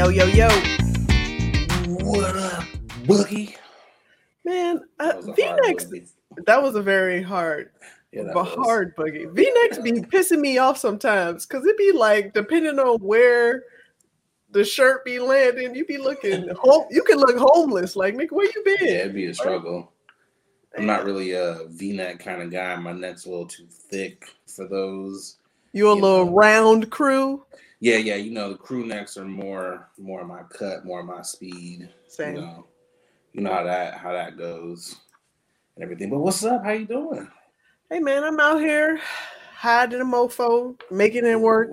Yo, yo, yo. What up, Boogie? Man, uh, That was a V hard necks, boogie. that was a very hard, Yeah, that but was. hard boogie. V necks be pissing me off sometimes because it be like, depending on where the shirt be landing, you be looking, home, you can look homeless. Like, nigga, where you been? Yeah, it'd be a struggle. I'm not really a V-neck kind of guy. My neck's a little too thick for those. You a you little know. round crew? Yeah, yeah. You know, the crew necks are more, more of my cut, more of my speed. Same. You know, you know how that how that goes and everything. But what's up? How you doing? Hey, man, I'm out here hiding a mofo, making it work.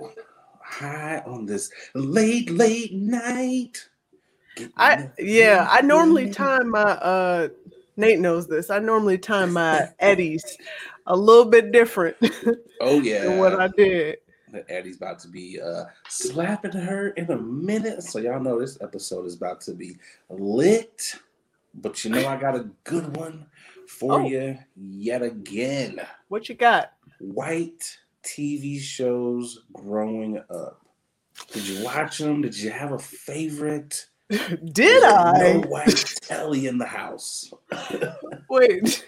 High on this late, late night. I yeah, I normally time my uh Nate knows this. I normally time my eddies a little bit different Oh yeah. than what I did. That Eddie's about to be uh, slapping her in a minute. So y'all know this episode is about to be lit. But you know I got a good one for Oh. you yet again. What you got? White TV shows growing up. Did you watch them? Did you have a favorite? Did I? No white telly in the house. Wait.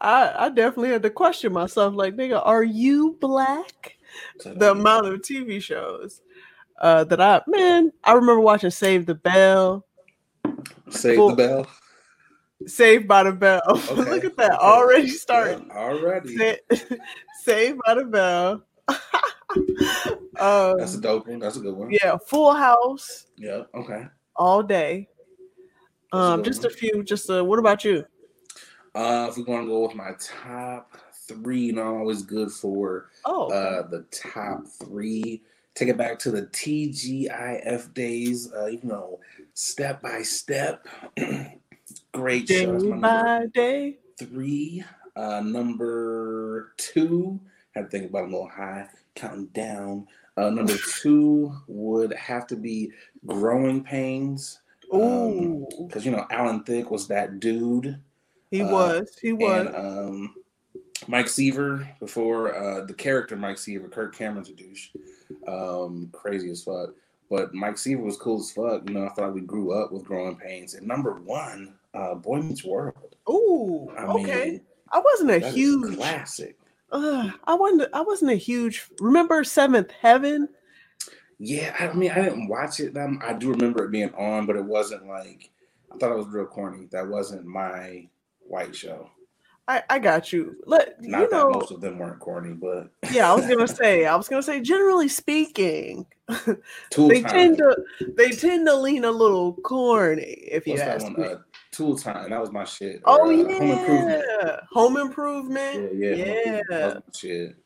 I I definitely had to question myself like, nigga, are you black? The amount of TV shows uh that I man, I remember watching Save the Bell, Save full- the bell. Saved by the Bell. Okay, Look at that. okay. Already starting. Yeah, already. Sa- Saved by the Bell. um, That's a dope one. That's a good one. yeah, Full House Yeah. Okay. all day. A Um, good just a few. Just uh, what about you? Uh, if we're gonna go with my top three, I'm always good for Oh, uh the top three. Take it back to the TGIF days. Uh, you know, step by step. Great day show. My by day. three. Uh, number two. Had to think about a little high. Counting down. Uh, number two would have to be Growing Pains. Ooh, Because you know Alan Thicke was that dude. he uh, was. He was. And um, Mike Seaver before uh, the character Mike Seaver, Kirk Cameron's a douche, um, crazy as fuck. But Mike Seaver was cool as fuck. You know, I thought we grew up with Growing Pains. And number one, uh, Boy Meets World. Ooh, I okay. mean, I wasn't a huge. classic. Uh, I wasn't. I wasn't a huge. Remember Seventh Heaven? Yeah, I mean, I didn't watch it. I do remember it being on, but it wasn't like I thought it was real corny. That wasn't my white show. I, I got you. Let Not you know. that most of them weren't corny, but yeah, I was gonna say. I was gonna say. Generally speaking, they Time. tend to they tend to lean a little corny. If you What's that ask one? me. Uh, Tool Time. That was my shit. oh uh, yeah, Home Improvement. Home Improvement. Yeah, yeah. Yeah. Improvement. That shit.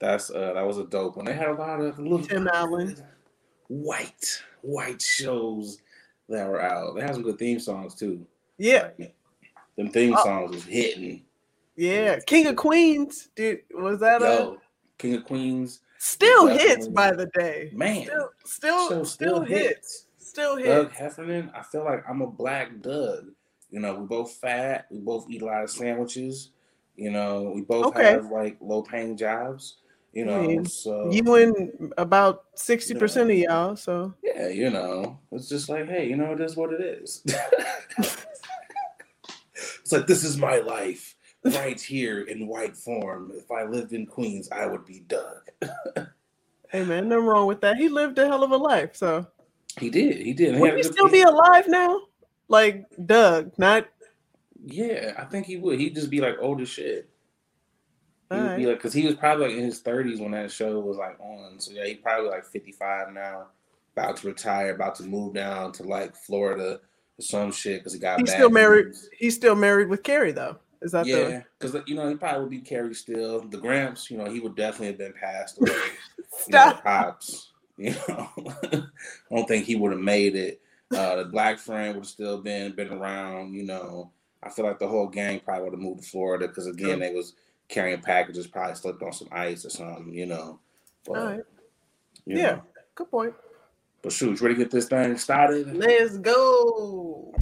That's uh, that was a dope one. They had a lot of little Tim Allen. white white shows that were out. They had some good theme songs too. Yeah, Like, them theme Oh. songs was hitting. yeah. King of Queens, dude. Was that a Yo, King of Queens, still hits by the day? man. Still, still, show still, hits. Still Doug hits. Heffernan, I feel like I'm a black Doug. You know, we both fat, we both eat a lot of sandwiches. You know, we both Okay. have like low paying jobs. You know, mean, so You and about sixty percent of y'all. So yeah, you know, it's just like, hey, you know, it is what it is. it's like this is my life right here in white form. If I lived in Queens, I would be Doug. hey man, nothing wrong with that. He lived a hell of a life. So He did, he did. Would a he still be alive now? Like Doug, not Yeah, I think he would. He'd just be like old as shit. He would be like, because he was probably like in his thirties when that show was like on. So yeah, he probably like fifty five now, about to retire, about to move down to like Florida or some shit because he got. he's still married. news. He's still married with Carrie though. Is that the Yeah, because you know he probably would be Carrie still. The Gramps, you know, he would definitely have been passed away. you know, stop? pops. You know, I don't think he would have made it. Uh, the black friend would have still been been around. You know, I feel like the whole gang probably would have moved to Florida because again they was carrying packages, probably slipped on some ice or something. You know, but All right. you Yeah. know. Good point. But shoot, you ready to get this thing started? Let's go.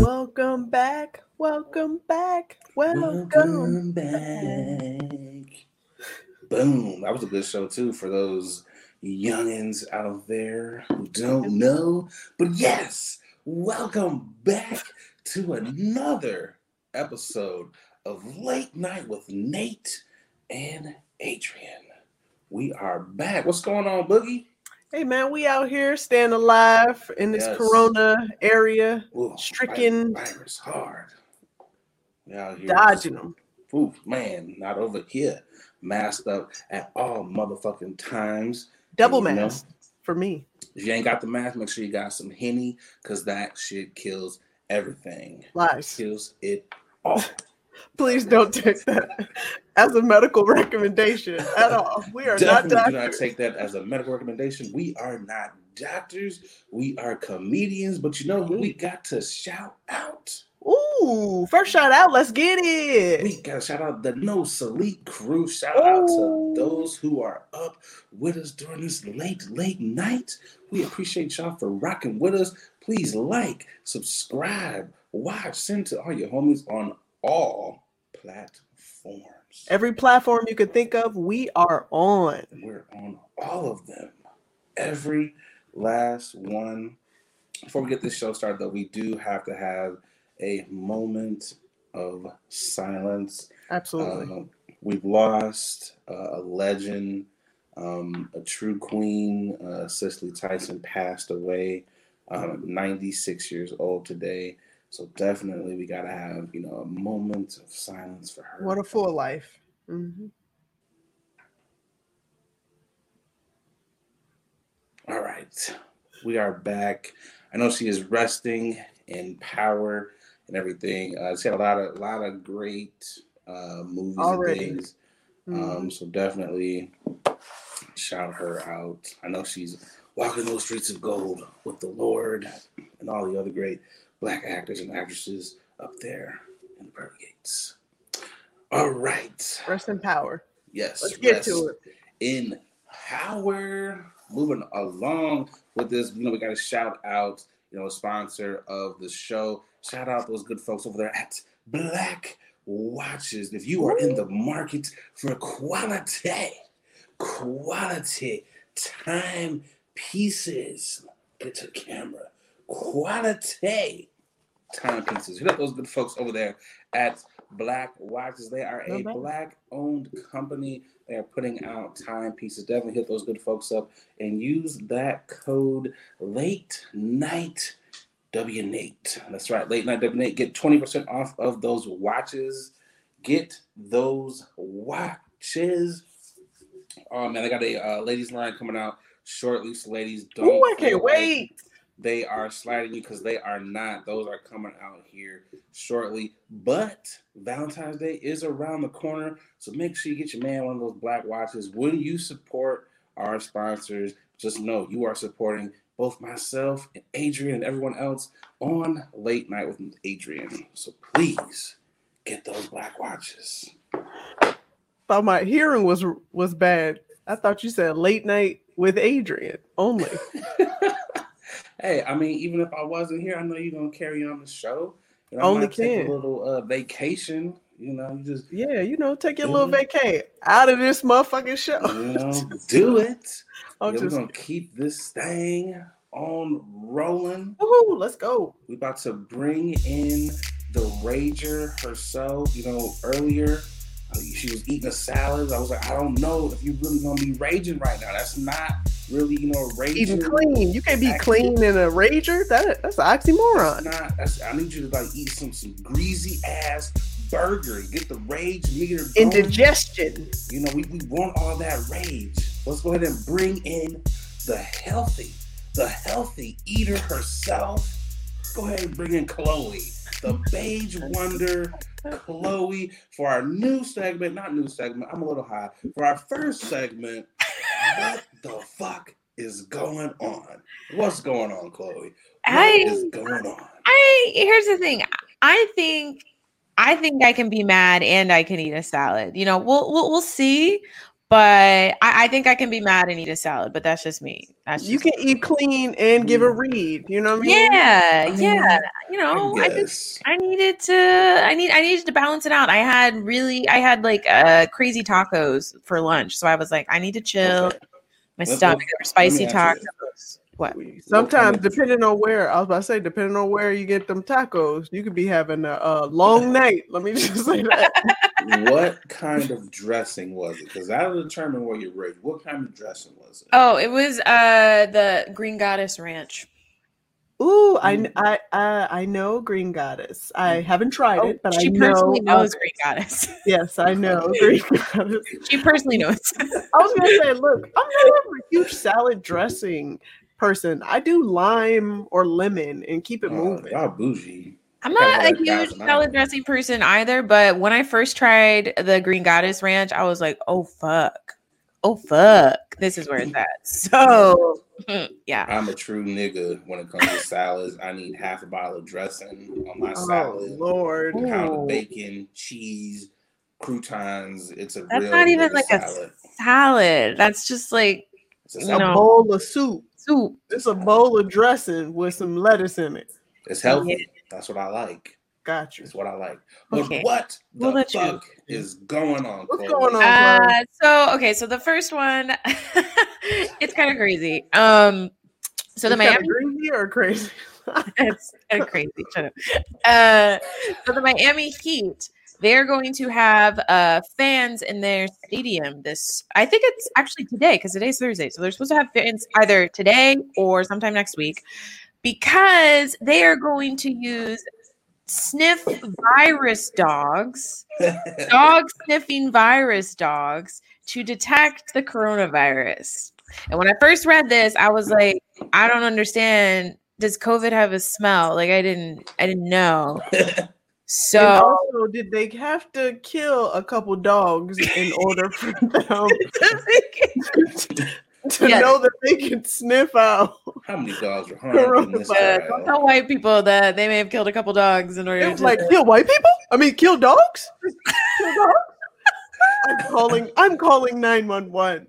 Welcome back. Welcome back. Welcome. back. Boom. That was a good show too for those youngins out there who don't know. But yes, welcome back to another episode of Late Night with Nate and Adrian. We are back. What's going on, Boogie? Hey man, we out here staying alive in this yes. corona area, Ooh, stricken virus hard. We out here dodging them. Ooh, man, not over here. Masked up at all motherfucking times. Double mask for me. If you ain't got the mask, make sure you got some henny, cause that shit kills everything. Lies. Kills it all. Please don't take that as a medical recommendation at all. We are Definitely not doctors. do not take that as a medical recommendation. We are not doctors. We are comedians. But you know who we mm-hmm. got to shout out? Ooh, first shout out. Let's get it. We got to shout out the No Sleep crew. Shout Ooh. out to those who are up with us during this late, late night. We appreciate y'all for rocking with us. Please like, subscribe, watch, send to all your homies on all platforms. Every platform you could think of, we are on. We're on all of them. Every last one. Before we get this show started, though, we do have to have a moment of silence. Absolutely. Uh, we've lost uh, a legend, um, a true queen. Uh, Cicely Tyson passed away, um, 96 years old today. So definitely, we gotta have you know a moment of silence for her. What a full life. Mm-hmm. All right, we are back. I know she is resting in power and everything. Uh, she had a lot of a lot of great uh, movies Already. and things. Mm-hmm. Um, so definitely shout her out. I know she's walking those streets of gold with the Lord and all the other great black actors and actresses up there in the pearly gates. All right. Rest in power. Yes. Let's get to it. In power. Moving along with this, you know, we got to shout out, you know, a sponsor of the show. Shout out those good folks over there at Black Watches. If you are in the market for quality, quality time pieces, get to camera quality timepieces. Hit up those good folks over there at Black Watches. They are a black owned company. They are putting out timepieces. Definitely hit those good folks up and use that code late night W Nate. That's right, late night W Nate. Get 20% off of those watches. Get those watches. Oh man, I got a uh, ladies line coming out shortly. So ladies, don't. Oh, I can't wait they are sliding you because they are not. Those are coming out here shortly. But Valentine's Day is around the corner. So make sure you get your man one of those black watches. When you support our sponsors, just know you are supporting both myself and Adrian and everyone else on Late Night with Adrian. So please get those black watches. Thought my hearing was was bad. I thought you said late night with Adrian only. hey, I mean, even if I wasn't here, I know you're gonna carry on the show. You know, Only can take a little uh, vacation. You know, you just yeah, you know, take your little vacay out of this motherfucking show. You know, do it. yeah, just... We're gonna keep this thing on rolling. Ooh, let's go. We about to bring in the Rager herself. You know, earlier she was eating a salad. I was like, I don't know if you're really gonna be raging right now. That's not really, you know, raging. Eating clean. You can't be clean in a rager. That that's an oxymoron. That's not. That's, I need you to like eat some some greasy ass burger. Get the rage meter. Going. Indigestion. You know, we, we want all that rage. Let's go ahead and bring in the healthy, the healthy eater herself. Go ahead and bring in Chloe, the beige wonder Chloe for our new segment. Not new segment. I'm a little high. For our first segment, what the fuck is going on? What's going on, Chloe? What I, is going on? I here's the thing. I think I think I can be mad and I can eat a salad. You know, we'll we'll, we'll see. But I, I think I can be mad and eat a salad. But that's just me. That's You just can eat clean and give a read. You know what I mean? Yeah, I mean, yeah. You know, I I just. I needed to I need I needed to balance it out. I had really I had like uh crazy tacos for lunch. So I was like, I need to chill. Okay. My Let- stomach let- they were spicy let you tacos. What? Sometimes, depending on where, I was about to say, depending on where you get them tacos, you could be having a, a long night. Let me just say that. what kind of dressing was it? Because that'll determine what you're raised. What kind of dressing was it? Oh, it was uh the Green Goddess Ranch. Ooh, I, Mm. I, I, I know Green Goddess. I haven't tried Oh, it, but she I know. She personally of knows. Green Goddess. Yes, I know Green Goddess. she personally knows. I was gonna say, look, I'm not a huge salad dressing person. I do lime or lemon and keep it Oh, moving. y'all bougie. I'm not a huge salad dressing person either, but when I first tried the Green Goddess Ranch, I was like, oh fuck. Oh fuck. This is where it's at. So yeah. I'm a true nigga when it comes to salads. I need half a bottle of dressing on my Oh salad. Lord. A pound of bacon, cheese, croutons. It's a That's real not even nigga like a salad. salad. That's just like It's a you salad. A bowl of soup. Soup. It's a bowl of dressing with some lettuce in it. It's healthy. That's what I like. Got you. That's what I like. But Okay. what We'll the let you- fuck is going on? What's Chloe? going on? Uh, so okay, so the first one, it's kind of crazy. Um, so the It's kinda Miami greasy or crazy? it's crazy. Shut up. Uh, so the Miami Heat, they're going to have uh, fans in their stadium. This, I think it's actually today because today's Thursday. So they're supposed to have fans either today or sometime next week because they are going to use sniff virus dogs, dog sniffing virus dogs to detect the coronavirus. And when I first read this, I was like, I don't understand. Does COVID have a smell? Like I didn't I didn't know. And So also, did they have to kill a couple dogs in order for them to Yes. know that they can sniff out? How many dogs were harmed in this uh, tell white people that they may have killed a couple dogs in order It to like kill white people? I mean, kill dogs? Kill dogs? I'm calling. I'm calling nine one one.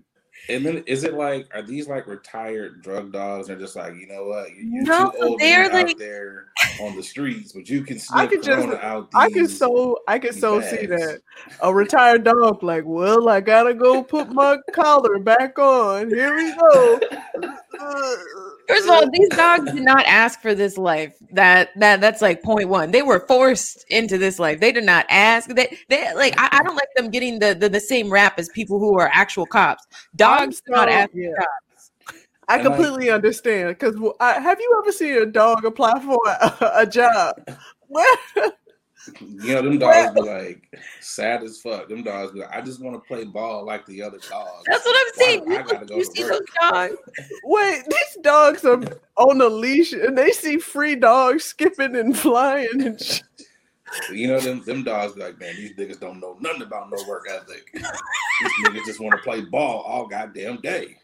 And then is it like are these like retired drug dogs? They're just like you know what you're, you're No, too old to be they're out there on the streets, but you can I could just- out. I could so I could so bags. see that a retired dog like, well, I gotta go put my collar back on. Here we go. First of all, these dogs did not ask for this life. That that that's like point one. They were forced into this life. They did not ask. They they like I, I don't like them getting the, the the same rap as people who are actual cops. Dogs do not ask yeah. cops. I And, like- completely understand because have you ever seen a dog apply for a, a job? Where You know, them dogs be like sad as fuck. Them dogs be like, I just want to play ball like the other dogs. That's what I'm Why saying. I gotta go you to see work? those dogs? wait, these dogs are on a leash and they see free dogs skipping and flying and shit. You know, them them dogs be like, man, these niggas don't know nothing about no work ethic. these niggas just want to play ball all goddamn day.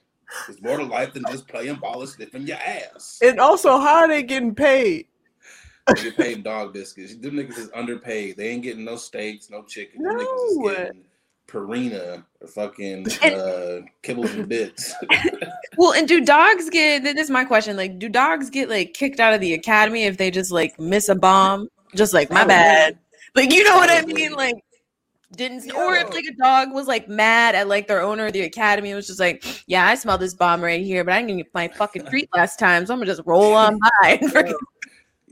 It's more to life than just playing ball and sniffing your ass. And also, how are they getting paid? They get paid dog biscuits. Them niggas is underpaid. They ain't getting no steaks, no chicken. Them niggas is No. getting Purina or fucking And- uh, kibbles and bits. Well, and do dogs get? This is my question. Like, do dogs get like kicked out of the academy if they just like miss a bomb? Just like my bad. Like you know what I mean? Like didn't or if like a dog was like mad at like their owner of the academy and was just like, yeah, I smell this bomb right here, but I didn't get my fucking treat last time, so I'm gonna just roll on by. and freaking-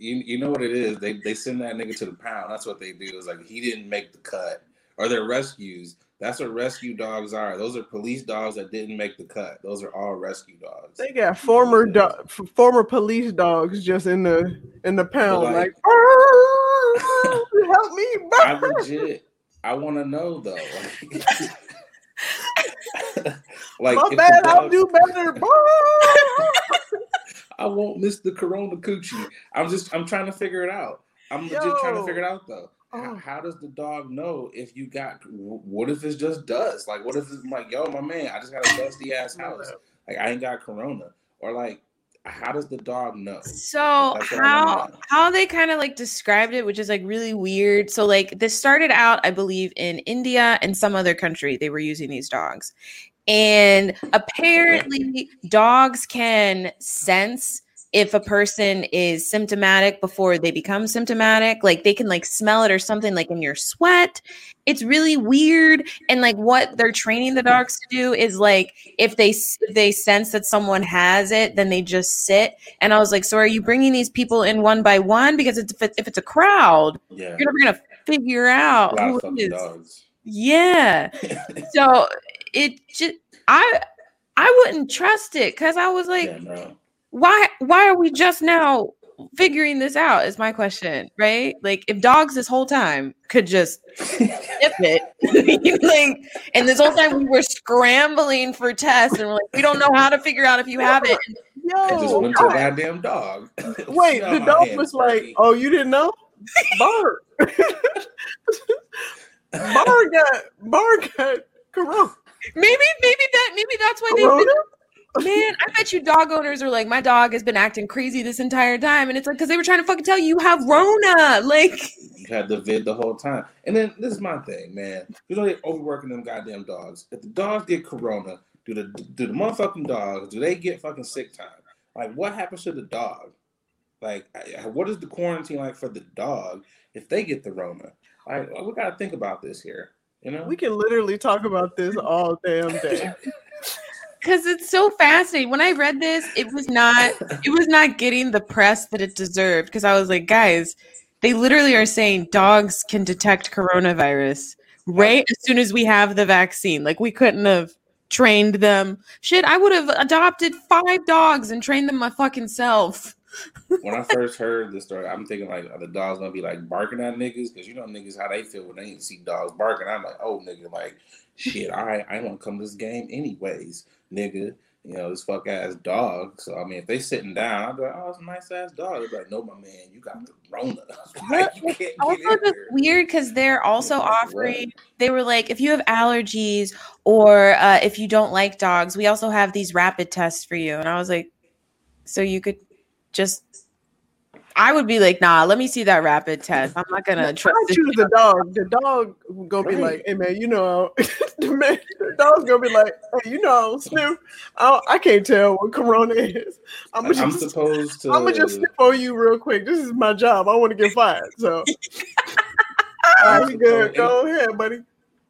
you, you know what it is? They they send that nigga to the pound. That's what they do. It's like he didn't make the cut. Or they're rescues. That's what rescue dogs are. Those are police dogs that didn't make the cut. Those are all rescue dogs. They got former do- former police dogs just in the in the pound, like- like, "Ah, help me, I bro." legit I want to know though. Like, My bad, I'll do better. I won't miss the Corona coochie. I'm just I'm trying to figure it out. I'm just trying to figure it out though. Oh. How, how does the dog know if you got? What if it's just dust? Like, what if it's like, yo, my man, I just got a dusty ass house. Like, I ain't got Corona. Or like, how does the dog know? So That's how how they kind of like described it, which is like really weird. So like this started out, I believe, in India and some other country. They were using these dogs, and apparently dogs can sense if a person is symptomatic before they become symptomatic. Like they can like smell it or something like in your sweat. It's really weird. And like what they're training the dogs to do is like if they if they sense that someone has it then they just sit. And i was like so are you bringing these people in one by one? Because it's, if, it, if it's a crowd Yeah, you're never gonna figure out who it is. dogs. yeah. So it just i i wouldn't trust it because i was like yeah, no. why why are we just now figuring this out is my question right like if dogs this whole time could just sniff it like and this whole time we were scrambling for tests and we're like we don't know how to figure out if you have it I just went to a goddamn dog. wait, the dog hands, was like, Sparky. "Oh, you didn't know?" Bar, Bar got Bar got corona. Maybe maybe that maybe that's why they corona? man i bet you dog owners are like my dog has been acting crazy this entire time and it's like because they were trying to fucking tell you you have rona like You had the vid the whole time. And then this is my thing, man. You know they're overworking them goddamn dogs. If the dogs get corona, do the do the motherfucking dogs do they get fucking sick time? Like what happens to the dog? Like what is the quarantine like for the dog if they get the rona? Like we gotta think about this here. You know? We can literally talk about this all damn day. because it's so fascinating when i read this it was not it was not getting the press that it deserved because i was like guys they literally are saying dogs can detect coronavirus right as soon as we have the vaccine like we couldn't have trained them shit i would have adopted five dogs and trained them my fucking self when I first heard this story, I'm thinking like, are the dogs gonna be like barking at niggas? Because you know niggas how they feel when they see dogs barking. I'm like, oh nigga, like shit. Right, I ain't want to come to this game anyways, nigga. You know this fuck ass dog. So I mean, if they sitting down, I'd be like, oh, it's a nice ass dog. They'd be like, no, my man, you got the Rona. like, get also weird because they're also offering they were like if you have allergies or uh, if you don't like dogs we also have these rapid tests for you and i was like so you could just i would be like nah let me see that rapid test i'm not gonna trust I this choose the dog. The dog gonna be like, "Hey man, you know," the man, the dog's gonna be like, "Hey, you know, sniff. I, I can't tell what Corona is. I'm Like, gonna I'm just, supposed to. I'm gonna just sniff on you real quick. This is my job. I want to get fired. So, all right, you good? Go ahead, buddy.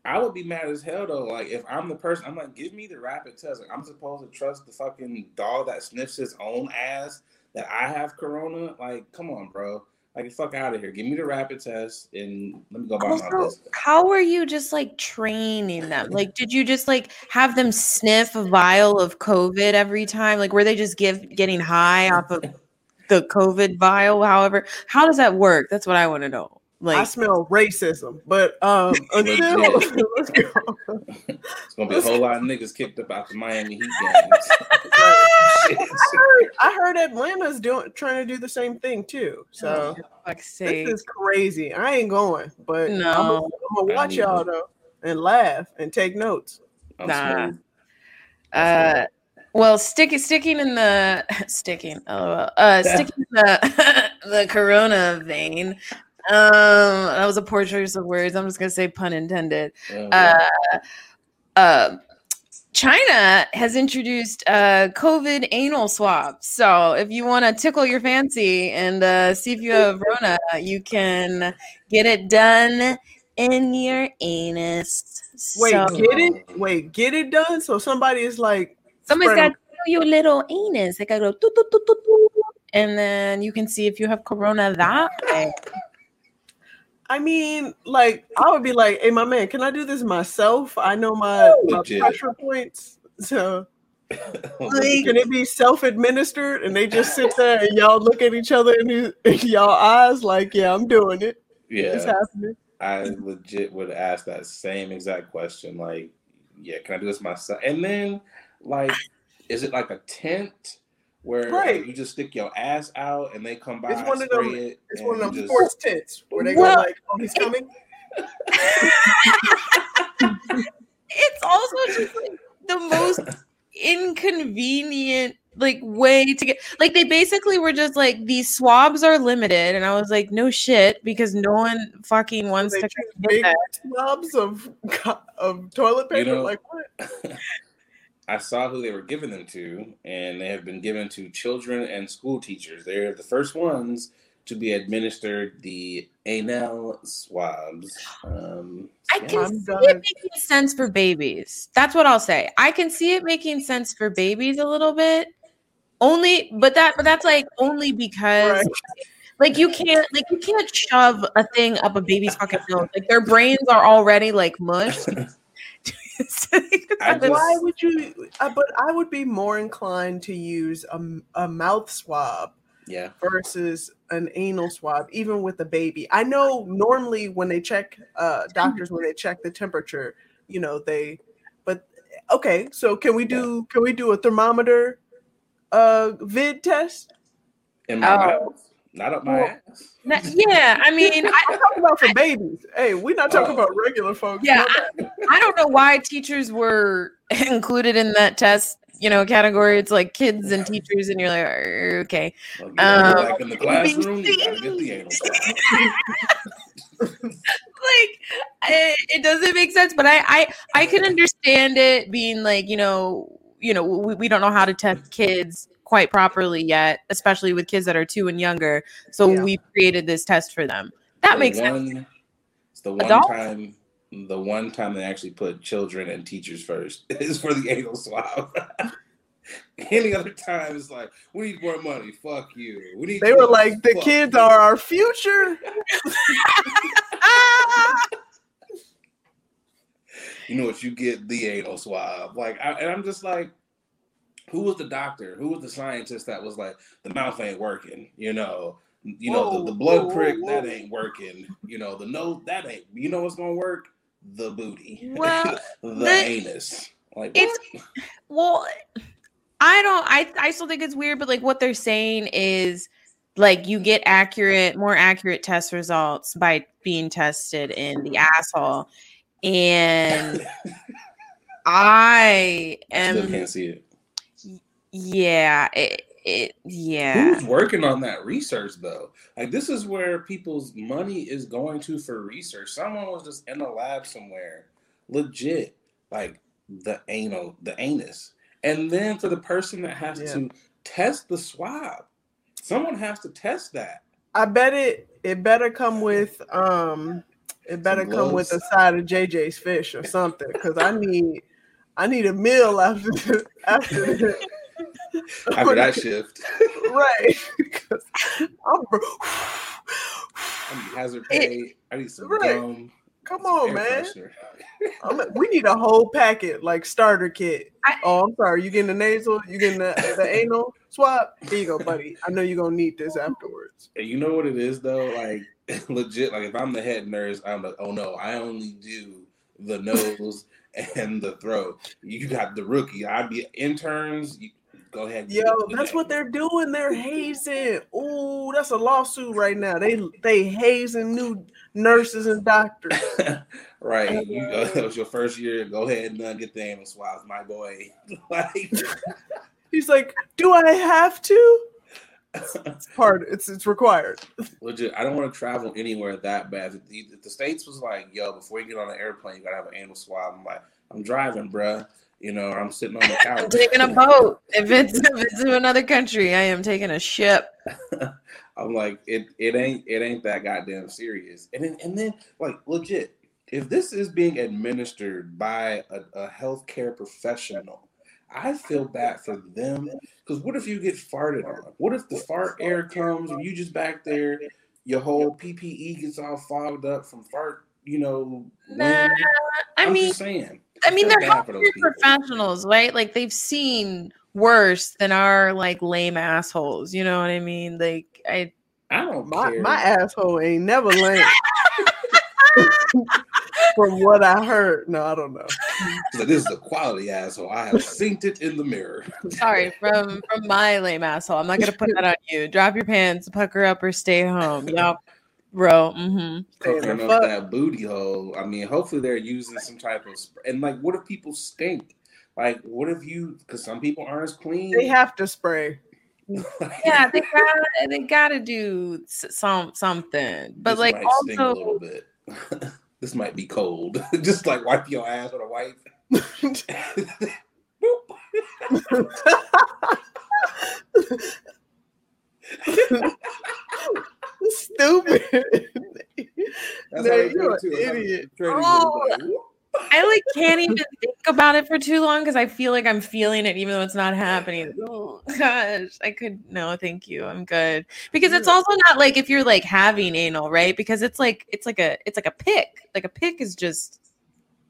I would be mad as hell though. Like if I'm the person, I'm like, give me the rapid test. Like I'm supposed to trust the fucking dog that sniffs his own ass that I have corona. Like, come on, bro. Like, fuck out of here. Give me the rapid test and let me go by my also business. how were you just like training them like did you just like have them sniff a vial of covid every time like were they just give getting high off of the covid vial however how does that work that's what i want to know I smell racism, but um, until Legit. let's go. It's gonna be a whole lot of niggas kicked up out the Miami Heat games. I heard, I heard Atlanta's doing trying to do the same thing too. So fuck's this is crazy. I ain't going, but I'm No. gonna- I'm gonna watch y'all though and laugh and take notes. I'm Nah. Uh, well, sticking sticking in the sticking oh uh sticking in the the corona vein. Um, that was a poor choice of words. I'm just gonna say pun intended. Yeah, Uh, uh, China has introduced uh COVID anal swabs. So if you want to tickle your fancy and uh, see if you have Rona, you can get it done in your anus. Wait, So- get it? Wait, get it done? So somebody is like, somebody's got to tickle your little anus. They got to go, and then you can see if you have corona that way. I mean, like, I would be like, hey, my man, can I do this myself? I know my, my pressure points. So Like, can it be self-administered and they just sit there and y'all look at each other in, in y'all eyes like, yeah, I'm doing it. Yeah, It's happening. I legit would ask that same exact question. Like, yeah, can I do this myself? And then, like, is it like a tent where uh, Right. you just stick your ass out and they come by It's one of spray them- it? It's one of you them just- sports tents where they Well, go like, oh, he's coming. It's also just like the most inconvenient like way to get like they basically were just like these swabs are limited and i was like no shit because no one fucking wants They to choose get big that. slobs of of toilet You paper. know- like what? I saw who they were giving them to, and they have been given to children and school teachers. They're the first ones to be administered the anal swabs. Um, I yeah. can I'm see done. it making sense for babies. That's what I'll say. I can see it making sense for babies a little bit. Only, but that, but that's like only because, Right. like, you can't, like, you can't shove a thing up a baby's fucking nose. Like, their brains are already like mush. I just- Why would you? Uh, but I would be more inclined to use a, a mouth swab yeah, versus an anal swab, even with a baby. I know normally when they check, uh, doctors when they check the temperature, you know they. But okay, so can we do? Can we do a thermometer, uh, vid test? in my Oh. mouth, not up my Well, ass. Nah, yeah, I mean, I, I'm talking about for babies. Hey, we're not talking Oh. about regular folks. Yeah, No, I don't know why teachers were included in that test, you know, category. It's like kids and teachers, and you're like, "Er, okay. Well, you gotta Um, go back in the classroom. You gotta get the like it, it doesn't make sense but I, I i can understand it being like you know you know we, we don't know how to test kids quite properly yet especially with kids that are two and younger so Yeah. we created this test for them that The makes sense It's the one Adults? time, the one time they actually put children and teachers first is for the anal swab. Any other time, it's like we need more money. Fuck you. We need. They were more- like, the fuck kids you." are our future. You know what? You get the anal swab. Like, I, and I'm just like, who was the doctor? Who was the scientist that was like, the mouth ain't working? You know, you know the, the blood whoa, prick whoa. that ain't working. You know the nose that ain't. You know what's gonna work? The booty. Well, the, the- anus. Like It's- what? well i don't i i still think it's weird but like what they're saying is like you get accurate more accurate test results by being tested in the asshole and i Still am can't see it. Yeah, it, it yeah. Who's working on that research though? Like this is where people's money is going to for research. Someone was just in a lab somewhere, legit, like the anal, the anus, and then for the person that has Yeah. to test the swab, someone has to test that. I bet it. It better come with um. It better come with a side of JJ's fish or something because I need. I need a meal after the, after the, After that shift, right. 'Cause I'm, I need hazard pay. I need some Right. gum. come on, man. I'm, we need a whole packet like starter kit. I- oh, I'm sorry. You getting the nasal? You getting the, the anal swab? Here you go, buddy. I know you're gonna need this afterwards. And you know what it is though? Like legit, like if I'm the head nurse, I'm like, oh no, I only do the nose and the throat. You got the rookie. I'd be interns. You, go ahead. Yo, that's what they're doing. They're hazing. Ooh, that's a lawsuit right now. They they hazing new nurses and doctors. right. You go, that was your first year. Go ahead and uh, get the anal swabs, my boy. like He's like, do I have to? It's part. It's it's required. legit. I don't want to travel anywhere that bad. If the, if the states was like, yo, before you get on an airplane, you gotta have an anal swab. I'm like, I'm driving, bruh. You know, I'm sitting on the couch. I'm taking a boat. If it's if it's to another country, I am taking a ship. I'm like, it it ain't it ain't that goddamn serious. And then and then like legit, if this is being administered by a, a healthcare professional, I feel bad for them. Because what if you get farted on? What if the fart air comes and you just back there, your whole PPE gets all fogged up from fart, you know? Nah, wind? I I'm mean, just saying. I mean, they're bad for those healthcare professionals, right? Like they've seen worse than our like lame assholes. You know what I mean? Like I I don't My care. my asshole ain't never lame. From what I heard, no, I don't know. So this is a quality asshole. I have synced it in the mirror. sorry from from my lame asshole. I'm not gonna put that on you. Drop your pants, pucker up, or stay home. Yup, bro. Mm-hmm. Stay covering up that booty hole. I mean, hopefully they're using some type of sp- and like, what if people stink? Like, what if you? Because some people aren't as clean. They have to spray. yeah, they gotta they gotta do some something. But This like might sting a little also, bit. this might be cold. Just like wipe your ass with a wipe. Stupid. That's No, how they do you're an idiot. Oh. goes, like, whoop. I like can't even think about it for too long because I feel like I'm feeling it even though it's not happening. Oh gosh, I could no, thank you. I'm good. Because it's also not like if you're like having anal, right? Because it's like it's like a it's like a pick. Like a pick is just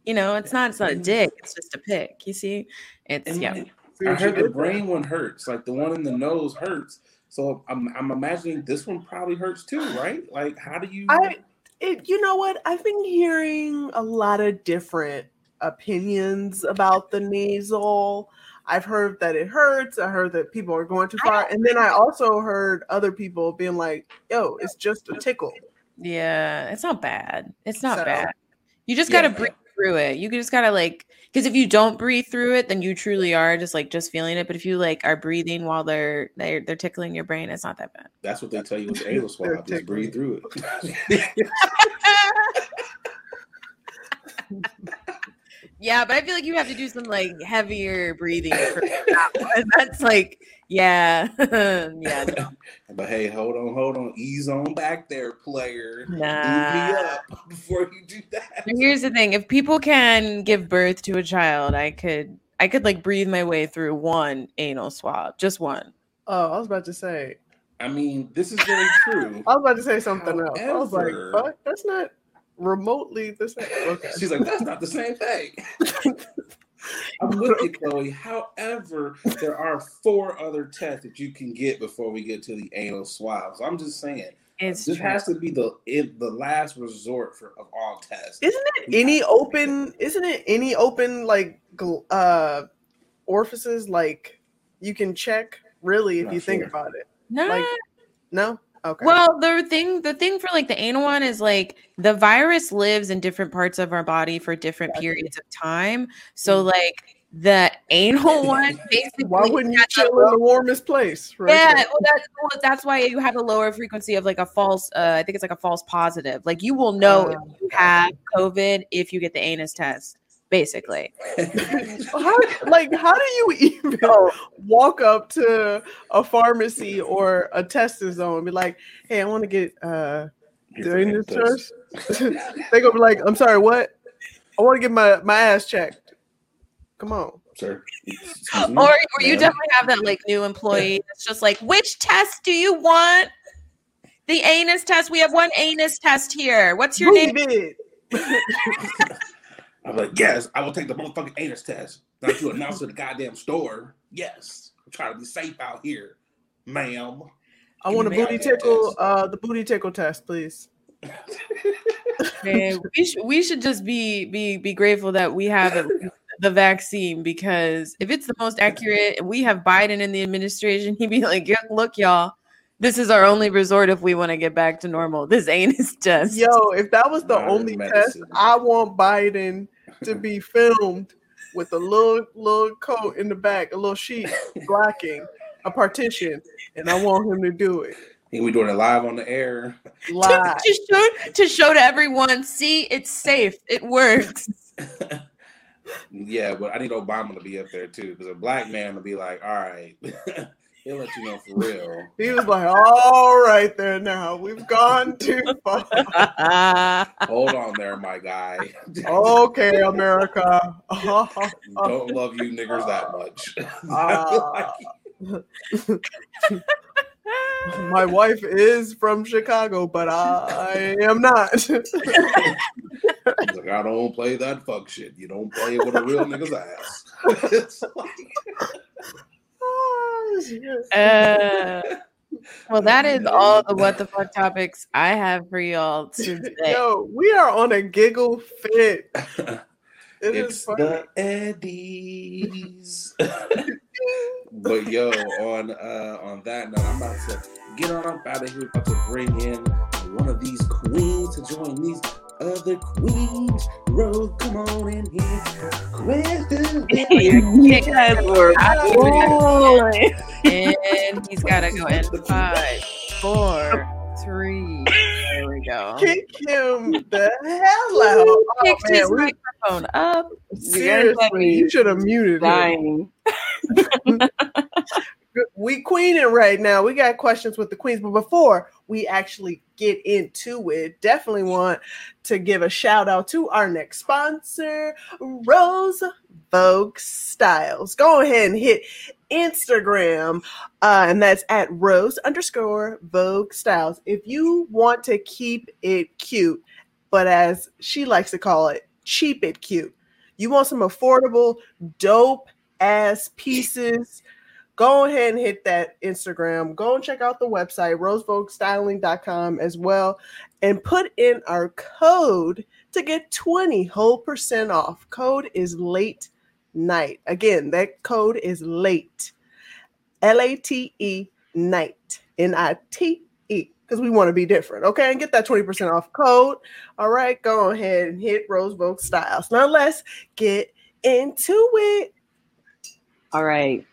you know, it's not it's not a dick, it's just a pick. You see? It's And yeah. I heard the brain one hurts. Like the one in the nose hurts. So I'm, I'm imagining this one probably hurts too, right? Like, how do you? I, it, you know what? I've been hearing a lot of different opinions about the nasal. I've heard that it hurts. I heard that people are going too far, and then I also heard other people being like, "Yo, it's just a tickle." Yeah, it's not bad. It's not So- bad. You just gotta breathe through it. You just gotta like because if you don't breathe through it, then you truly are just like just feeling it. But if you like are breathing while they're they're they're tickling your brain, it's not that bad. That's what they tell you with the anal swab. Just breathe through it. yeah, but I feel like you have to do some like heavier breathing for that. That's like, yeah, yeah, no. but hey, hold on, hold on, ease on back there, player. Me nah. up before you do that. But Here's the thing: if people can give birth to a child, I could, I could like breathe my way through one anal swab, just one. Oh, I was about to say. I mean, this is very true. I was about to say something else. I was like, "Fuck, that's not remotely the same." Okay. She's like, that's not the same thing. I'm with you, Chloe. However, there are four other tests that you can get before we get to the anal swab. So I'm just saying, It's this true. has to be the it, the last resort for of all tests. Isn't it any open? Isn't it any open like gl- uh orifices like you can check really if Not you think about it? no. like- No. Okay. Well, the thing, the thing for like the anal one is like the virus lives in different parts of our body for different periods of time. So like the anal one, basically, why wouldn't you chill in the warmest place? Right Yeah, well, that's well, that's why you have a lower frequency of like a false. Uh, I think it's like a false positive. Like you will know if Uh, you have COVID if you get the anus test. Basically, how like how do you even walk up to a pharmacy or a testing zone and be like, "Hey, I want to get uh doing this test." they gonna be like, "I'm sorry, what? I want to get my my ass checked." Come on. Sir. Me? or or you Ma'am? definitely have that like new employee that's just like, which test do you want? The anus test. We have one anus test here. What's your Booty name? bid. I'm like, yes, I will take the motherfucking anus test. Not you announce to the goddamn store. Yes. I'm trying to be safe out here, ma'am. I want a booty tickle. Uh, the booty tickle test, please. Man, we should we should just be be be grateful that we have at the vaccine because if it's the most accurate and we have Biden in the administration, he'd be like, "Yeah, look, y'all, this is our only resort if we want to get back to normal. This anus test. Yo, if that was the Modern only test. I want Biden to be filmed with a little little coat in the back, a little sheet blocking a partition, and I want him to do it And we doing it live on the air. to, live. to show to show to everyone, see, it's safe. It works. yeah, but I need Obama to be up there too, because a black man will be like, all right, he'll let you know for real. He was like, "All right, there now, we've gone too far." Hold on there, my guy. okay, America. Don't love you niggers that much. Uh, my wife is from Chicago, but I am not. Like, I don't play that fuck shit. You don't play it with a real nigga's ass. It's like- shit. Uh, well, that is all the what the fuck topics I have for y'all today. Yo, we are on a giggle fit. It is it's funny. the Eddies. but yo, on uh on that note, I'm about to get on up out of here. About to bring in one of these queens to join these of the queens. Rose, come on in here. Questions. You guys were and he's got to go in five, four, three. There we go. Kick him the hell out. Oh, Picked man, his we- microphone up. seriously, you should have muted him. we queening right now. We got questions with the queens, but before we actually get into it, definitely want to give a shout out to our next sponsor, Rose Vogue Styles. Go ahead and hit Instagram, uh, and that's at Rose underscore Vogue Styles. If you want to keep it cute, but as she likes to call it, cheap it cute. You want some affordable, dope ass pieces go ahead and hit that Instagram. Go and check out the website, rosevoguestyling.com as well, and put in our code to get 20 whole percent off. Code is late night. Again, that code is late. L A T E night. N I T E. Because we want to be different, okay? And get that 20% off code. All right, go ahead and hit Rose Vogue Styles. Now let's get into it. All right.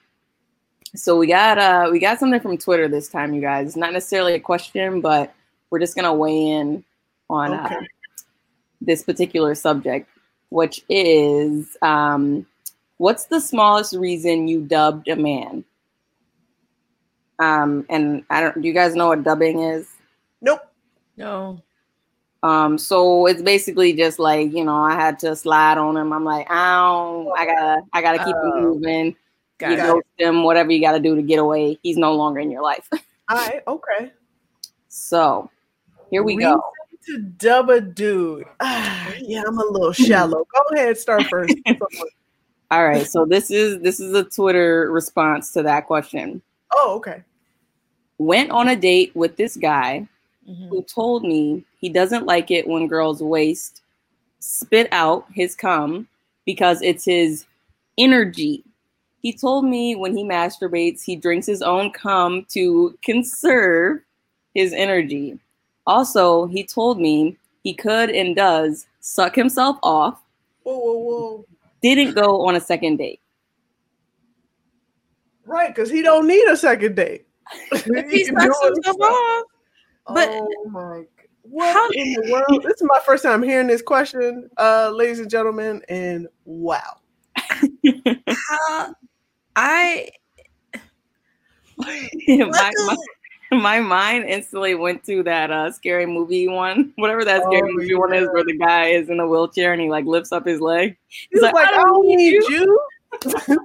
So we got uh we got something from Twitter this time, you guys. It's not necessarily a question, but we're just gonna weigh in on uh, this particular subject, which is um, what's the smallest reason you dubbed a man? Um, and I don't. Do you guys know what dubbing is? Nope. No. Um, so it's basically just like you know, I had to slide on him. I'm like, ow, I gotta, I gotta keep him Oh. moving. Got you it. ghost him, whatever you got to do to get away. He's no longer in your life. All right, okay. so here we Reason go. To dub a dude. Ah, yeah, I'm a little shallow. Go ahead, start first. All right, so this is this is a Twitter response to that question. oh, okay. Went on a date with this guy Mhm. who told me he doesn't like it when girls waste spit out his cum because it's his energy. He told me when he masturbates, he drinks his own cum to conserve his energy. Also, he told me he could and does suck himself off, Whoa, whoa, whoa. didn't go on a second date. Right, because he don't need a second date. He sucks himself himself. off. But- oh my what How- in the world? This is my first time hearing this question, uh, ladies and gentlemen, and wow. How I my, my, my mind instantly went to that uh, scary movie one, whatever that scary Oh, movie one is, where the guy is in a wheelchair and he like lifts up his leg. He's like, I don't need you.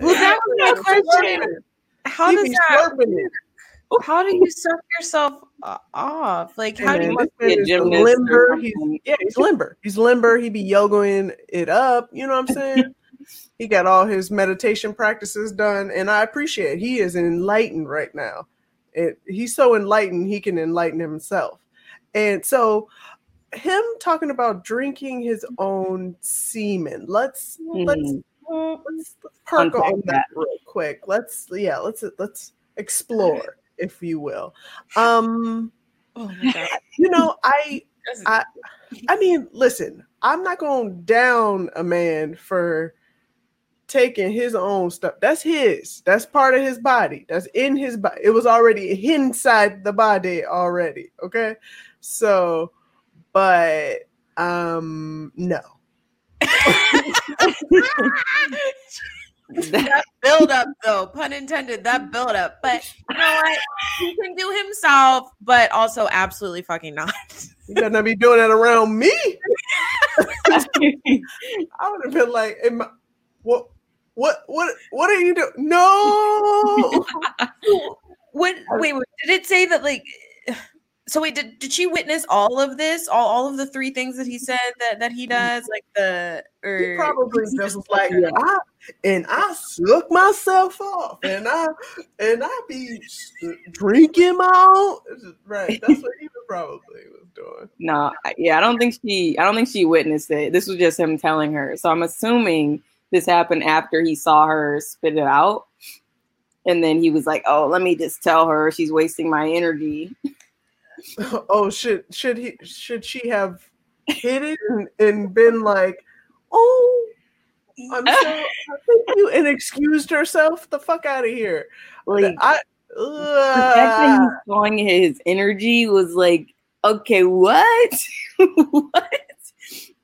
Well, that was my question. how He does that slurping how do you suck yourself uh, off? Like how do Man, you this be a man is gymnast or limber. He's, yeah, he's limber. He's limber. He be yogaing it up. You know what I'm saying? He got all his meditation practices done, and I appreciate. It. He is enlightened right now. It, he's so enlightened he can enlighten himself, and so him talking about drinking his own semen. Let's let's Mhm. let's, let's perk Unpack on that real quick. Let's yeah, let's let's explore, if you will. Um, Oh you know, I I I mean, listen, I'm not going to down a man for taking his own stuff. That's his. That's part of his body. That's in his body. It was already inside the body already. Okay. So, but um no. that build up though, pun intended, that build up. But you know what? He can do himself, but also absolutely fucking not. You better not be doing that around me. I would have been like, what what what what are you doing? No. When wait, wait, did it say that like so wait, did, did she witness all of this? All, all of the three things that he said that, that he does? Like the or He probably just was like, I, and I suck myself off, and I and I be drinking my own. Right, that's what he was probably was doing. No, yeah, I don't think she. I don't think she witnessed it. This was just him telling her. So I'm assuming this happened after he saw her spit it out, and then he was like, "Oh, let me just tell her she's wasting my energy." Oh, should should he should she have hit it and, and been like, "Oh, I'm so thank you," and excused herself the fuck out of here. Like I, the fact that showing his energy was like, okay, what? what?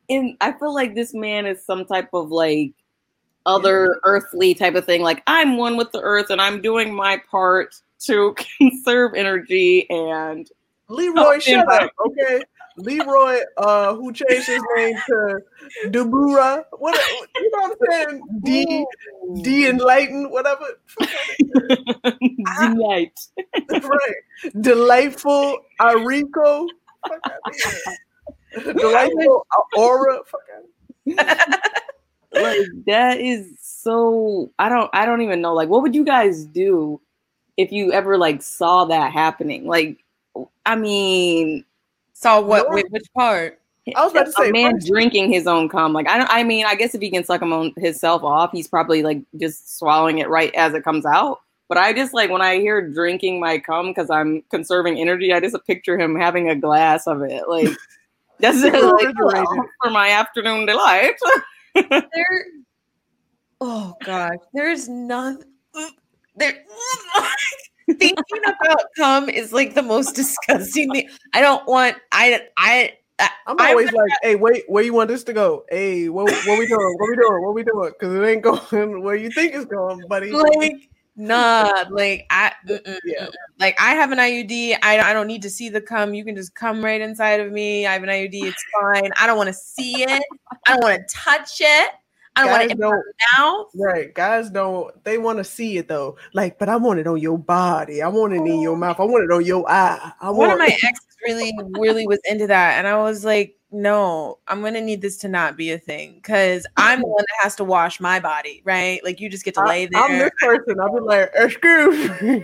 And I feel like this man is some type of like other earthly type of thing. Like I'm one with the earth and I'm doing my part to conserve energy and Leroy, Oh, shut up, okay? Leroy, uh, who changed his name to Debura, what you know what I'm saying? D D enlightened, whatever. Fuck delight. right. Delightful Arico. Fuck outta here. Delightful aura. Fuck like that is so I don't I don't even know. Like what would you guys do if you ever like saw that happening? Like I mean Saw what? Wait, which part? I was about to say, a man first- drinking his own cum. Like I don't. I mean, I guess if he can suck him on himself off, he's probably like just swallowing it right as it comes out. But I just like when I hear drinking my cum because I'm conserving energy. I just picture him having a glass of it. Like that's it, like, for my afternoon delight. There. Oh gosh, there's nothing. There. Thinking about cum is like the most disgusting thing. I don't want. I. I. Uh, I I'm always like, hey, wait, where you want this to go? Hey, what, what we doing? What we doing? What we doing? Because it ain't going where you think it's going, buddy. like nah like i Yeah. like i have an iud I, I don't need to see the cum you can just come right inside of me i have an iud it's fine i don't want to see it i don't want to touch it i don't want it in my mouth right? Guys don't. They want to see it though. Like, but I want it on your body. I want it in your oh. mouth. I want it on your eye. I one want. of my exes really really was into that and i was like no i'm gonna need this to not be a thing because i'm the one that has to wash my body right like you just get to lay I, I'm this person. I'll be like, excuse me.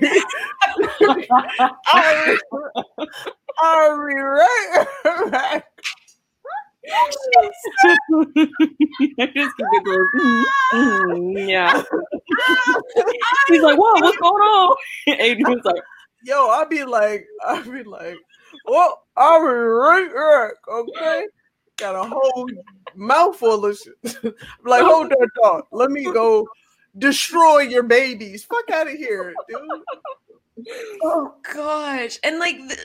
I'll, be- I'll be right back. It going, "Mm, mm, yeah. He's like, "Whoa, what's going on?" Adrian's like, Yo, I'll be like, I'll be like, well, I'll be right back. Okay. Got a whole mouthful of shit. like, hold that thought. Let me go destroy your babies. Fuck out of here, dude. Oh gosh. And like the,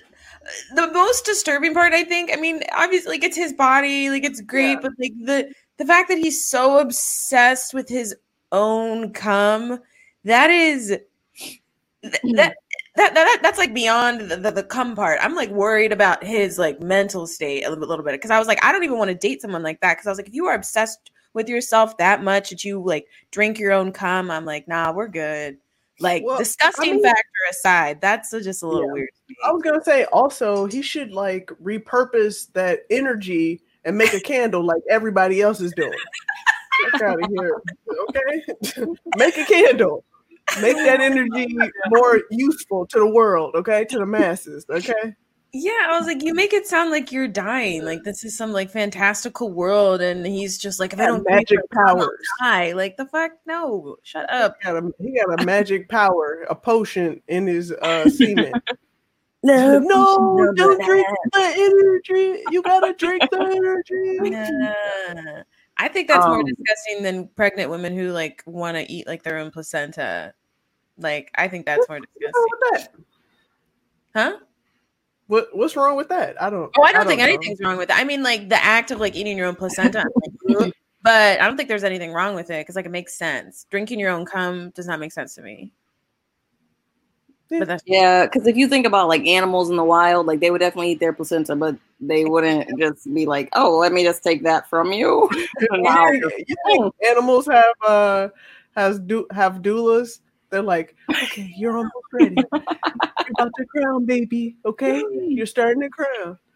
the most disturbing part, I think, I mean, obviously like it's his body, like it's great, Yeah. but like the the fact that he's so obsessed with his own cum, that is th- that that, that that's like beyond the, the, the cum part. I'm like worried about his like mental state a little, little bit because I was like, I don't even want to date someone like that because I was like, if you are obsessed with yourself that much that you like drink your own cum, I'm like, nah, we're good. Like Well, I disgusting mean- factor aside, that's just a little Yeah. weird. to me. I was gonna say also he should like repurpose that energy and make a candle like everybody else is doing. Fuck out of here. Okay? make a candle. Make that energy more useful to the world, okay? To the masses, okay? Yeah, I was like, you make it sound like you're dying. Like this is some like fantastical world, and he's just like, if I don't magic my I'll powers. die. Like the fuck, no, shut up. He got a he got a magic power, a potion in his uh semen. "No, no, don't drink the energy. You gotta drink the energy. Nah. I think that's more Um, disgusting than pregnant women who like want to eat like their own placenta. Like, I think that's more What's wrong disgusting. with that? Huh? What what's wrong with that? I don't. Oh, I don't think know. anything's wrong with it. I mean, like the act of like eating your own placenta, like, but I don't think there's anything wrong with it because like it makes sense. Drinking your own cum does not make sense to me. Yeah, because if you think about like animals in the wild, like they would definitely eat their placenta, but they wouldn't just be like, "Oh, let me just take that from you." Now, You think animals have uh has do have doulas? They're like, okay, you're almost ready. You're about to crown, baby. Okay, you're starting to crown.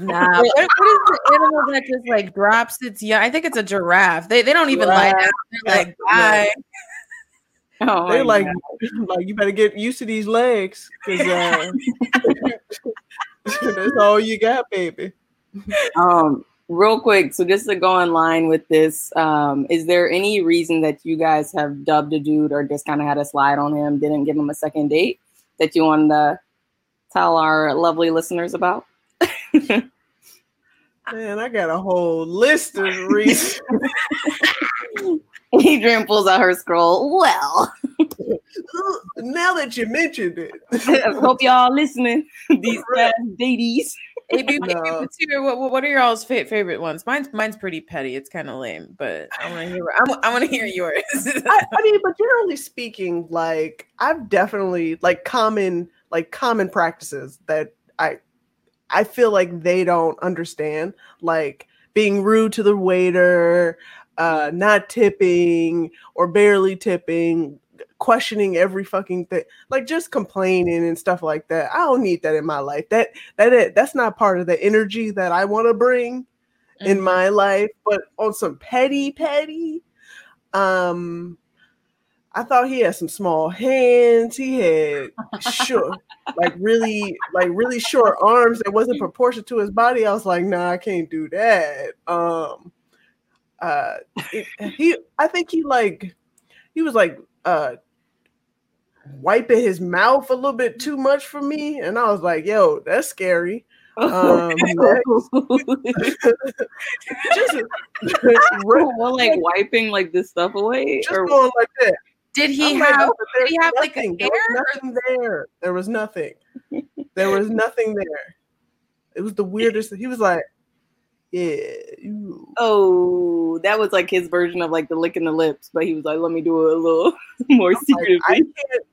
Nah, what, what is the animal that just like drops its young? I think it's a giraffe. They they don't even lie down. They're like, bye. oh They're my like, like you better get used to these legs because uh, that's all you got, baby. Um, real quick, so just to go in line with this, um, is there any reason that you guys have dubbed a dude or just kind of had a slide on him, didn't give him a second date that you wanted to tell our lovely listeners about? Man, I got a whole list of reasons. Adrian pulls out her scroll. Well, now that you mentioned it, hope y'all listening. These bad ladies. AB, No. what, what are your all's favorite ones? Mine's mine's pretty petty. It's kind of lame, but I want to hear. I want to hear yours. I, I mean, but generally speaking, like I've definitely like common like common practices that I I feel like they don't understand, like being rude to the waiter, uh, not tipping or barely tipping, questioning every fucking thing, like just complaining and stuff like that. I don't need that in my life. That that that's not part of the energy that I want to bring in Mhm. my life. But on some petty petty, um, I thought he had some small hands. He had short, like really, like really short arms that wasn't proportioned to his body. I was like, nah, I can't do that. Um, uh, it, he, I think he like, he was like, uh, wiping his mouth a little bit too much for me, and I was like, yo, that's scary. Um, just, well, like wiping like this stuff away, just or going like that. Did he I'm like, have? oh, did he there's have like a nothing. There hair? was nothing there. There was nothing. There was nothing there. It was the weirdest. He was like, "Yeah, you." oh, that was like his version of like the licking the lips, but he was like, "Let me do it a little more Like. I can't.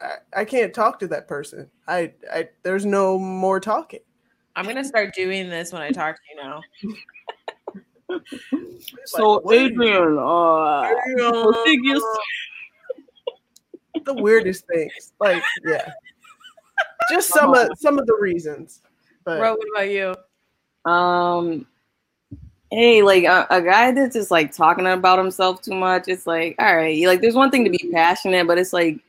I, I can't talk to that person. I, I. There's no more talking. I'm gonna start doing this when I talk to you now. So like, what are you- Adrian, uh, Adrian, the weirdest things. Like, yeah, just some of some of the reasons. But Bro, what about you? um, hey, like a, a guy that's just like talking about himself too much. It's like, all right, like there's one thing to be passionate, but it's like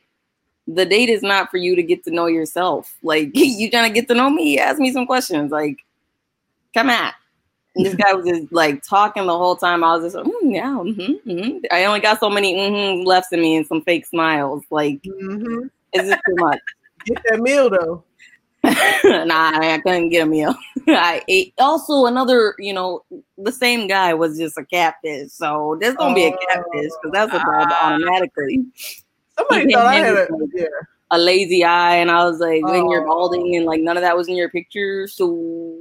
the date is not for you to get to know yourself. Like you trying to get to know me, ask me some questions. Like, come at. And this guy was just like talking the whole time. I was just, like, mm, yeah, hmm hmm I only got so many mm left in me and some fake smiles. Like, mhm. it's just too much. get that meal though. nah, I couldn't get a meal. I ate. Also, another, you know, the same guy was just a catfish. So there's gonna be a catfish because that's a dog Ah. automatically. Somebody thought I had had a yeah. A lazy eye, and I was like, when you're Oh. balding and like none of that was in your picture, so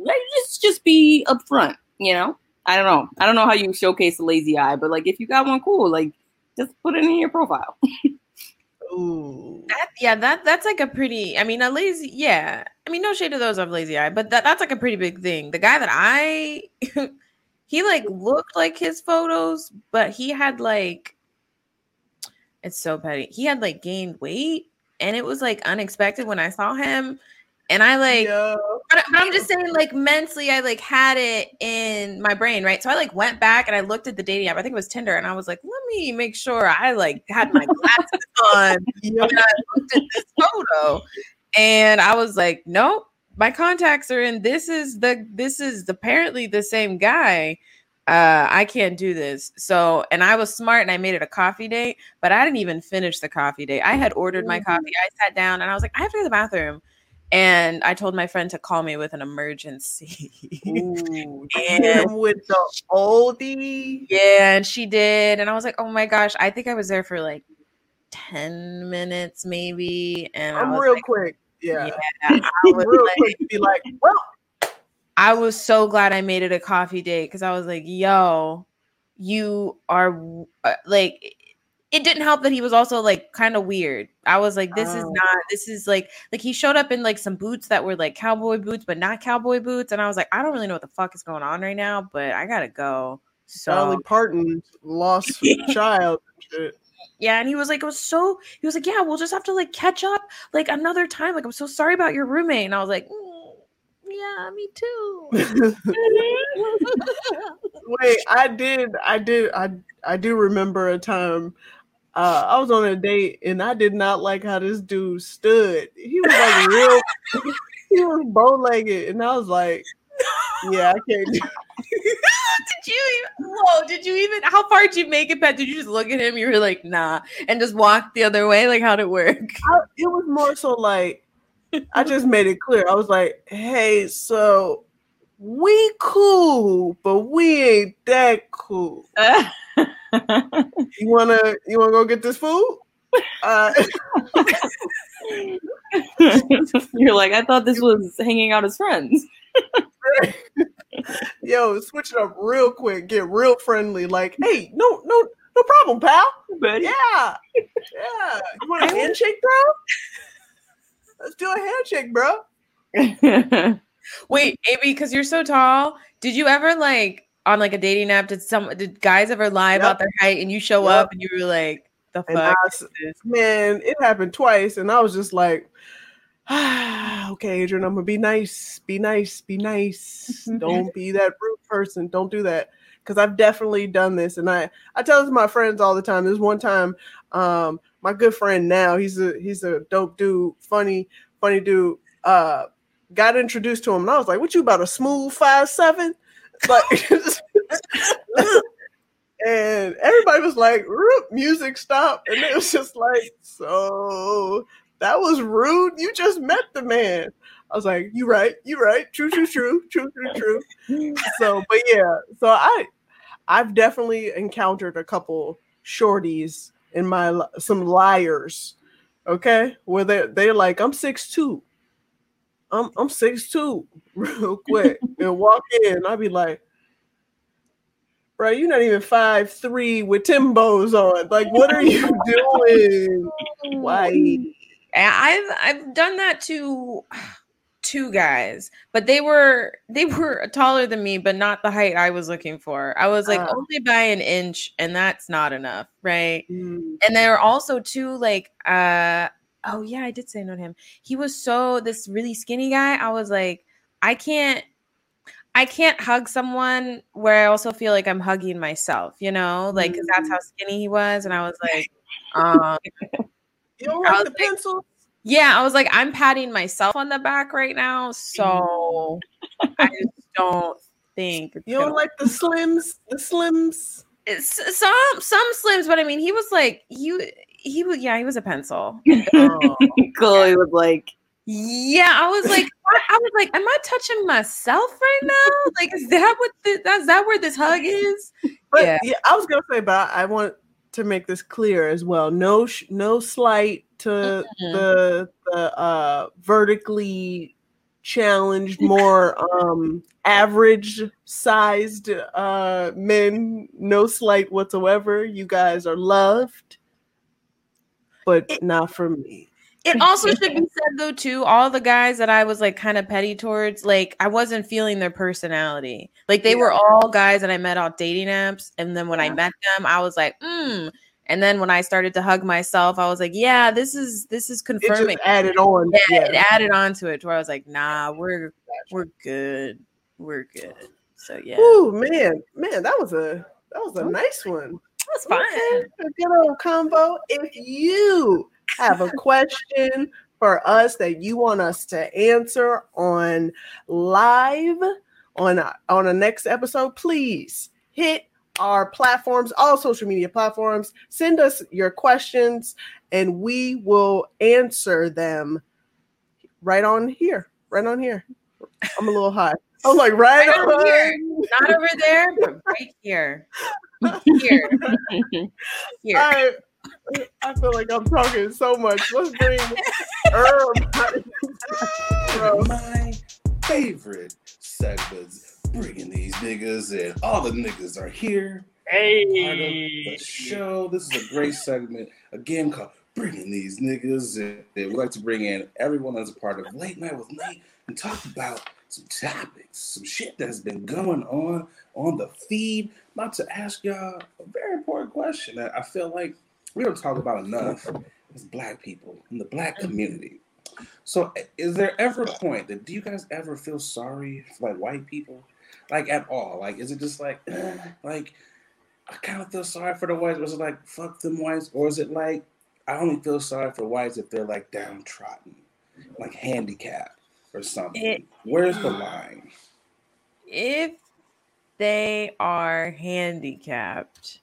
like, just just be upfront. You know, I don't know. I don't know how you showcase a lazy eye, but like if you got one, cool. Like just put it in your profile. Ooh. That, yeah, that that's like a pretty. I mean, a lazy. Yeah, I mean, no shade to those of lazy eye, but that that's like a pretty big thing. The guy that I, he like looked like his photos, but he had like, it's so petty. He had like gained weight, and it was like unexpected when I saw him, and I like. But, but I'm just saying, like mentally, I like had it in my brain, right? So I like went back and I looked at the dating app. I think it was Tinder, and I was like, let me make sure I like had my glasses on when I looked at this photo, and I was like, nope, my contacts are in. This is the this is apparently the same guy. Uh, I can't do this. So, and I was smart and I made it a coffee date, but I didn't even finish the coffee date. I had ordered my coffee. I sat down and I was like, I have to go to the bathroom. And I told my friend to call me with an emergency. Ooh, And- with the oldie. yeah, and she did. And I was like, oh my gosh, I think I was there for like 10 minutes maybe. And I I'm was real like, quick. Yeah. yeah, I was real like- quick to be like, well, I was so glad I made it a coffee date because I was like, yo, you are uh, like, it didn't help that he was also like kind of weird. I was like, this is Oh. not, this is like, like he showed up in like some boots that were like cowboy boots, but not cowboy boots. And I was like, I don't really know what the fuck is going on right now, but I gotta go. So Dolly Parton lost child. yeah, and he was like, it was so, he was like, yeah, we'll just have to like catch up like another time. Like, I'm so sorry about your roommate. And I was like, "Mm, yeah, me too. Wait, I did, I did, I, I do remember a time. Uh, I was on a date and I did not like how this dude stood. He was like real, he was bow legged, and I was like, yeah, I can't. do did you even whoa did you even how far did you make it pat did you just look at him you were like nah and just walk the other way like how'd it work I, it was more so like I just made it clear. I was like, "Hey, so we cool, but we ain't that cool. you wanna you wanna go get this food? Uh, You're like, I thought this was hanging out as friends. yo, switch it up real quick, get real friendly. Like, hey, no, no, no problem, pal. Buddy. Yeah, yeah. You want a handshake, bro? Let's do a handshake, bro. Wait, Amy, because you're so tall, did you ever like on like a dating app? Did some did guys ever lie Yep. about their height and you show Yep. up and you were like, the fuck? I is s- this? Man, it happened twice, and I was just like, ah, okay, Adrian, I'm gonna be nice, be nice, be nice. Don't be that rude person. Don't do that. Because I've definitely done this, and I I tell this to my friends all the time. There's one time, um, my good friend now, he's a he's a dope dude, funny funny dude. Uh, got introduced to him, and I was like, "What you about a smooth five seven? Like, and everybody was like, music stopped, and it was just like, so that was rude. You just met the man. I was like, you right, you right, true, true, true, true, true, true. So, but yeah, so I, I've definitely encountered a couple shorties in my some liars, okay, where they they're like, I'm six two. I'm I'm six two, real quick, and walk in. I'd be like, bro, you're not even five three with Timbos on. Like, what are you doing? Why? I've I've done that to two guys, but they were they were taller than me, but not the height I was looking for. I was like Ah. only by an inch, and that's not enough, right? Mm, And they were also too like uh oh yeah, I did say no to him. He was so this really skinny guy. I was like, I can't I can't hug someone where I also feel like I'm hugging myself, you know, like because that's how skinny he was, and I was like, um, You don't like the like- pencil? Yeah, I was like, I'm patting myself on the back right now, so mm-hmm. I just don't think You don't like the slims? The slims? it's some some slims, but I mean, he was like he he was yeah, he was a pencil. Oh. Chloe was like, Yeah, I was like, I, I was like, am I touching myself right now? Like, is that what the, that's that where this hug is? But Yeah. yeah. I was gonna say, but I want to make this clear as well. No, sh- no slight to Mhm. the the uh, vertically challenged, more um, average sized uh, men. No slight whatsoever. You guys are loved, but It- not for me. It also should be said though too, all the guys that I was like kind of petty towards, like I wasn't feeling their personality. Like they were all guys that I met on dating apps, and then when I met them, I was like, mm. And then when I started to hug myself, I was like, yeah, this is this is It confirming. just added on. yeah, Yeah. it added on to it to where I was like, nah, we're we're good. We're good. So yeah. Ooh, man, man, that was a that was a nice one. That's fine. Okay, a good old combo. If you have a question for us that you want us to answer on live on on a next episode, please hit our platforms, all social media platforms. Send us your questions, and we will answer them right on here. Right on here. I'm a little high. I was like, right, Right on here. Not over there, but right here. Here. Here. I, I feel like I'm talking so much. Let's bring Herb. My favorite segments, bringing these niggas in. All the niggas are here. Part of the show. This is a great segment again called "Bringing These Niggas In." We like to bring in everyone as a part of Late Night with Nate and talk about some topics, some shit that's been going on on the feed. About to ask y'all a very important question that I feel like we don't talk about enough as Black people in the Black community. So, is there ever a point that do you guys ever feel sorry for like white people, like at all? Like, is it just like, eh, like? I kind of feel sorry for the whites. Was it like fuck them whites, or is it like I only feel sorry for whites if they're like downtrodden, like handicapped or something? It- Where's the line? if they are handicapped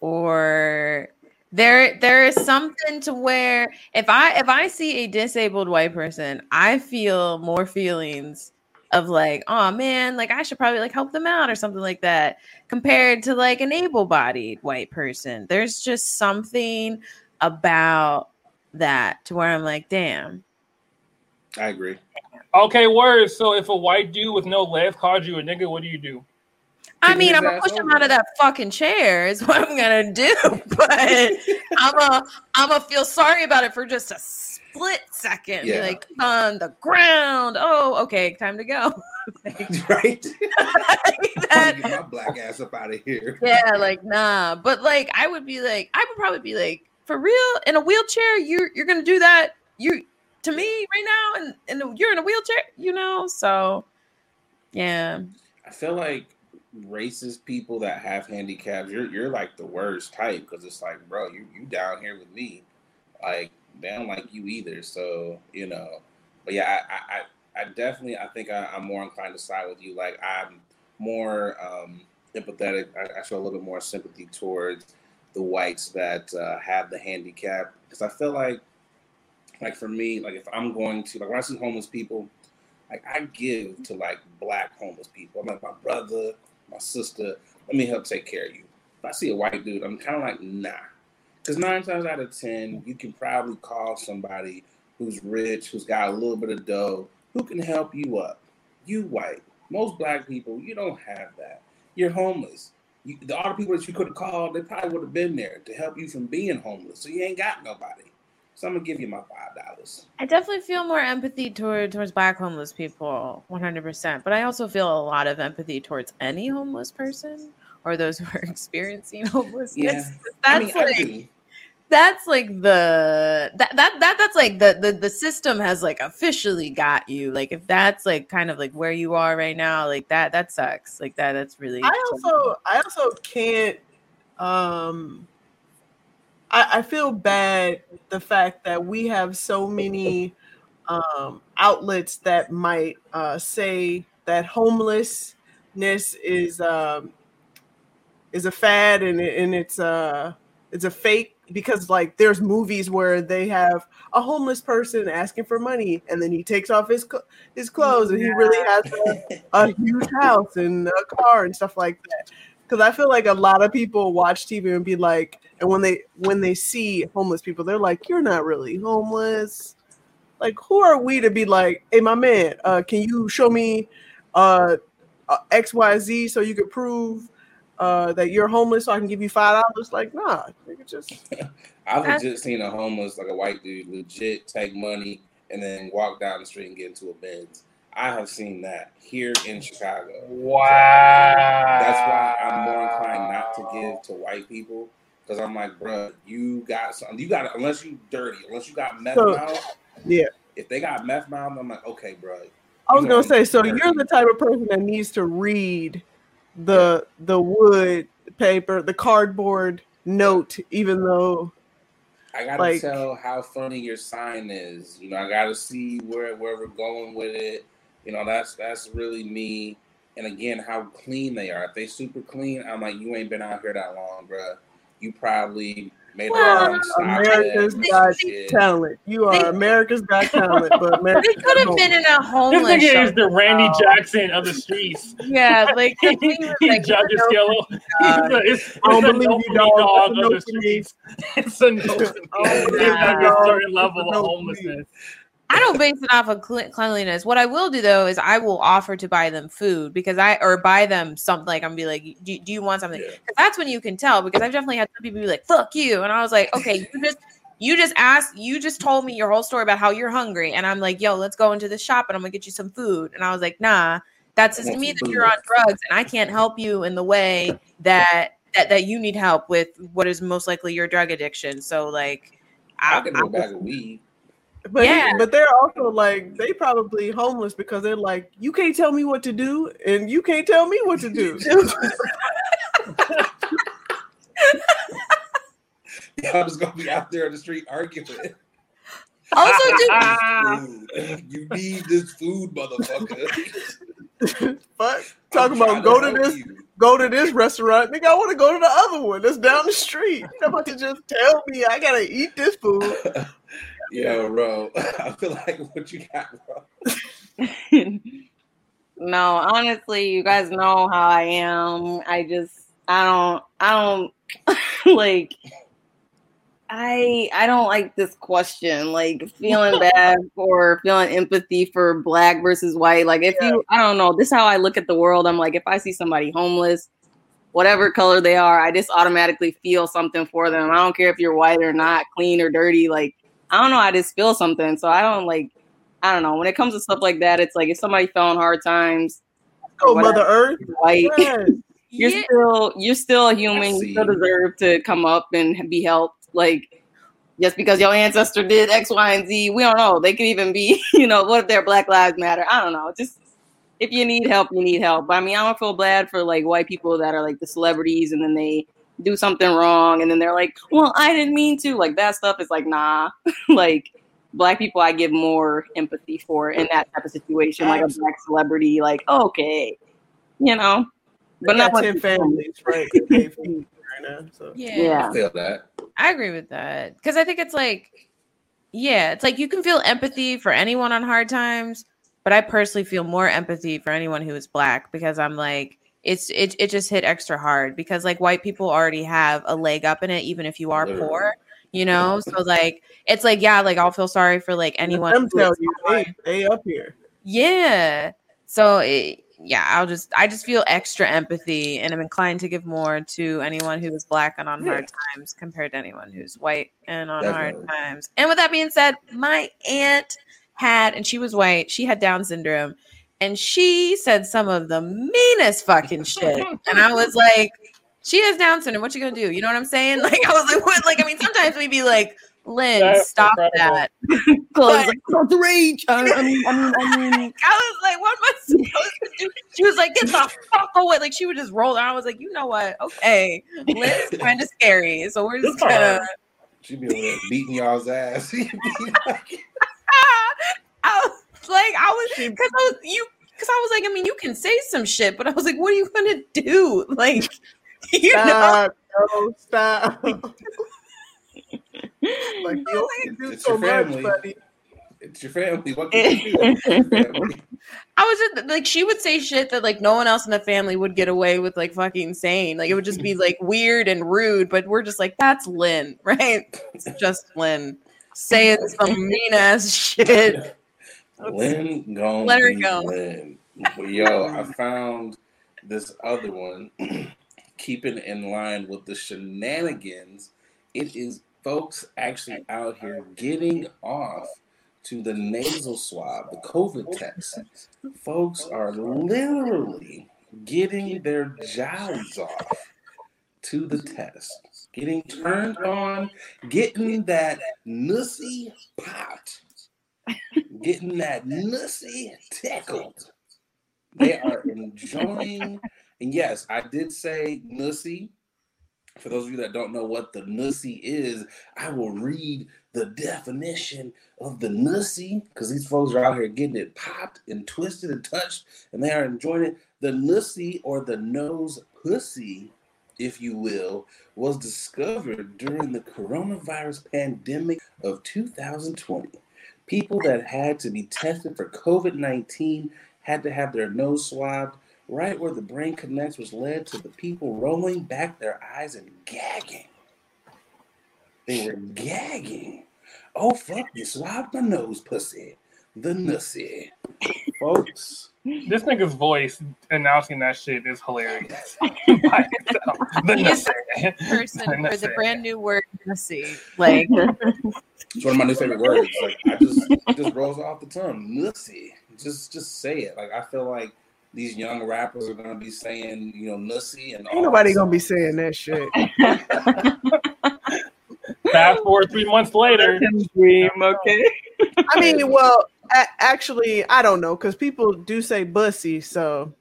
or there there is something to where if i if i see a disabled white person i feel more feelings of like, oh man, like I should probably like help them out or something like that, compared to like an able-bodied white person. There's just something about that to where I'm like, damn. I agree. Okay, words. So if a white dude with no legs calls you a nigga, what do you do? I mean, I'm gonna push him out of that fucking chair. Is what I'm gonna do. But I'm a, I'm gonna feel sorry about it for just a split second. Yeah. like on the ground. Oh, okay, time to go. right? That- Get my black ass up out of here. yeah, like nah. But like, I would be like, I would probably be like, for real, in a wheelchair, you're you're gonna do that. You to me right now, and and you're in a wheelchair, you know. So, yeah. I feel like racist people that have handicaps, you're you're like the worst type because it's like, bro, you you down here with me, like they don't like you either. So you know, but yeah, I I, I, definitely I think I, I'm more inclined to side with you. Like I'm more um, empathetic. I, I show a little bit more sympathy towards the whites that uh, have the handicap because I feel like like for me, like if I'm going to like when I see homeless people, like I give to like black homeless people. I'm like my brother, my sister. Let me help take care of you. If I see a white dude, I'm kind of like nah, because nine times out of ten, you can probably call somebody who's rich, who's got a little bit of dough, who can help you up. You white, most black people, you don't have that. You're homeless. You, the other people that you could have called, they probably would have been there to help you from being homeless. So you ain't got nobody. So I'm gonna give you my five dollars. I definitely feel more empathy toward towards black homeless people, 100%. But I also feel a lot of empathy towards any homeless person or those who are experiencing homelessness. Yeah. That's I mean, like do. that's like the that that that that's like the, the the system has like officially got you. Like if that's like kind of like where you are right now, like that that sucks. Like that that's really I also I also can't um I, I feel bad the fact that we have so many um outlets that might uh say that homelessness is um is a fad and and it's uh it's a fake because like there's movies where they have a homeless person asking for money and then he takes off his his clothes and he really has a, a huge house and a car and stuff like that because i feel like a lot of people watch tv and be like and when they when they see homeless people they're like you're not really homeless like who are we to be like hey my man uh can you show me uh uh, xyz so you can prove uh that you're homeless so i can give you five dollars like nah nigga, just I've legit seen a homeless, like a white dude, legit take money and then walk down the street and get into a Benz. I have seen that here in Chicago. Wow. That's why I'm more inclined not to give to white people because I'm like, bruh, you got something. You got unless you dirty, unless you got meth So- mouth. yeah. If they got meth mouth, I'm like, okay, bruh. I was gonna say, so dirty. you're the type of person that needs to read the the wood paper, the cardboard note, even though I gotta Like- tell how funny your sign is. You know, I gotta see where where we're going with it. You know, that's that's really me. And again, how clean they are. If they super clean, I'm like, you ain't been out here that long, bruh. You probably made Well, a wrong stop America's got shit. talent. You are They- America's got talent, but America they could have been in a homeless. This nigga is the Randy. Jackson of the streets. Yeah, like the he like, judges yellow. It's, it's I don't believe you, me dog. dog of the streets. It's a no for me. It's a certain level of no for me. homelessness. I don't base it off of cle- cleanliness. What I will do though is I will offer to buy them food because I or buy them something. Like I'm be like, do, do you want something? Yeah. that's when you can tell. Because I've definitely had some people be like, "Fuck you," and I was like, "Okay, you just you just asked, you just told me your whole story about how you're hungry," and I'm like, "Yo, let's go into the shop and I'm gonna get you some food." And I was like, "Nah, that says to me that you're on drugs and I can't help you in the way that that that you need help with what is most likely your drug addiction." So like. I I, can do a bag of weed. But Yeah. but they're also like they probably homeless because they're like you can't tell me what to do and you can't tell me what to do. I'm just gonna be out there on the street arguing. also, do You need this food, motherfucker. Fuck, talking I'm about go to help this you. go to this restaurant. Nigga, I want to go to the other one that's down the street. You're not about to just tell me I gotta eat this food. Yo, bro. I feel like what you got, bro. no, honestly, you guys know how I am. I just I don't I don't like I I don't like this question. Like feeling bad or feeling empathy for black versus white. Like if you I don't know, this is how I look at the world. I'm like if I see somebody homeless, whatever color they are, I just automatically feel something for them. I don't care if you're white or not, clean or dirty. Like I don't know, I just feel something. So I don't like I don't know. When it comes to stuff like that, it's like if somebody fell on hard times, Oh, whatever, Mother Earth. white, Yes. you're Yeah. still you're still a human. You still deserve to come up and be helped. Like just because your ancestor did X, Y, and Z, we don't know. They could even be, you know, what if their Black Lives Matter? I don't know. Just if you need help, you need help. But I mean, I don't feel bad for like white people that are like the celebrities and then they do something wrong and then they're like, well, I didn't mean to. Like that stuff is like, nah. like black people, I give more empathy for in that type of situation. Like a black celebrity, like okay, you know. But But not not ten families, right? that they feed right now. So Yeah. Yeah. I feel that. I agree with that because I think it's like, yeah, it's like you can feel empathy for anyone on hard times, but I personally feel more empathy for anyone who is black because I'm like, it's it it just hit extra hard because like white people already have a leg up in it, even if you are Literally. poor, you know. So like, it's like yeah, like I'll feel sorry for like anyone. tell you, on- hey, they up here. yeah. So it, yeah, I'll just I just feel extra empathy, and I'm inclined to give more to anyone who is black and on hard times compared to anyone who's white and on hard times. And with that being said, my aunt had, and she was white. She had Down syndrome, and she said some of the meanest fucking shit. And I was like, she has Down syndrome. What you gonna do? You know what I'm saying? Like I was like, what? Like I mean, sometimes we'd be like, Lynn, That's stop incredible. that. Chloe's like, "Not the rage." I, I mean, I mean, I mean. I was like, what am I supposed to do? She was like, get the fuck away. Like she would just roll. And I was like, you know what? Okay. Lynn's kind of scary. So we're just gonna her. She be over there beating y'all's ass. She be like- I was like, I was because I was you because I was like, I mean, you can say some shit, but I was like, what are you gonna do? Like, you know, Stop, no, stop. like you only do It's so your much, family. buddy. it's your family. What can you do? Family. I was just like, she would say shit that like no one else in the family would get away with like fucking saying. Like it would just be like weird and rude, but we're just like, that's Lynn, right? It's just Lynn saying some mean ass shit. Lynn gonna Let her go. Lynn. Yo, I found this other one, keeping in line with the shenanigans. It is folks actually out here getting off to the nasal swab, the COVID test. Folks are literally getting their jowls off to the test, getting turned on, getting that nussy pot getting that nussy tickled. They are enjoying, and yes, I did say nussy. For those of you that don't know what the nussy is, I will read the definition of the nussy because these folks are out here getting it popped and twisted and touched, and they are enjoying it. The nussy or the nose pussy, if you will, was discovered during the coronavirus pandemic of 2020 people that had to be tested for COVID 19 had to have their nose swabbed. Right where the brain connects was led to the people rolling back their eyes and gagging. They were gagging. Oh, fuck, you swabbed my nose, pussy. The nussy. Folks, This nigga's voice announcing that shit is hilarious. By itself. The He's nussy. person for the brand new word "nussy." Like, it's one of my new favorite words. Like, I just, it just rolls off the tongue. Nussy. Just, just say it. Like, I feel like these young rappers are gonna be saying, you know, nussy and Ain't nobody gonna be saying that shit. Fast forward three months later. Dream, okay. I mean, well, a- actually, I don't know because people do say bussy. So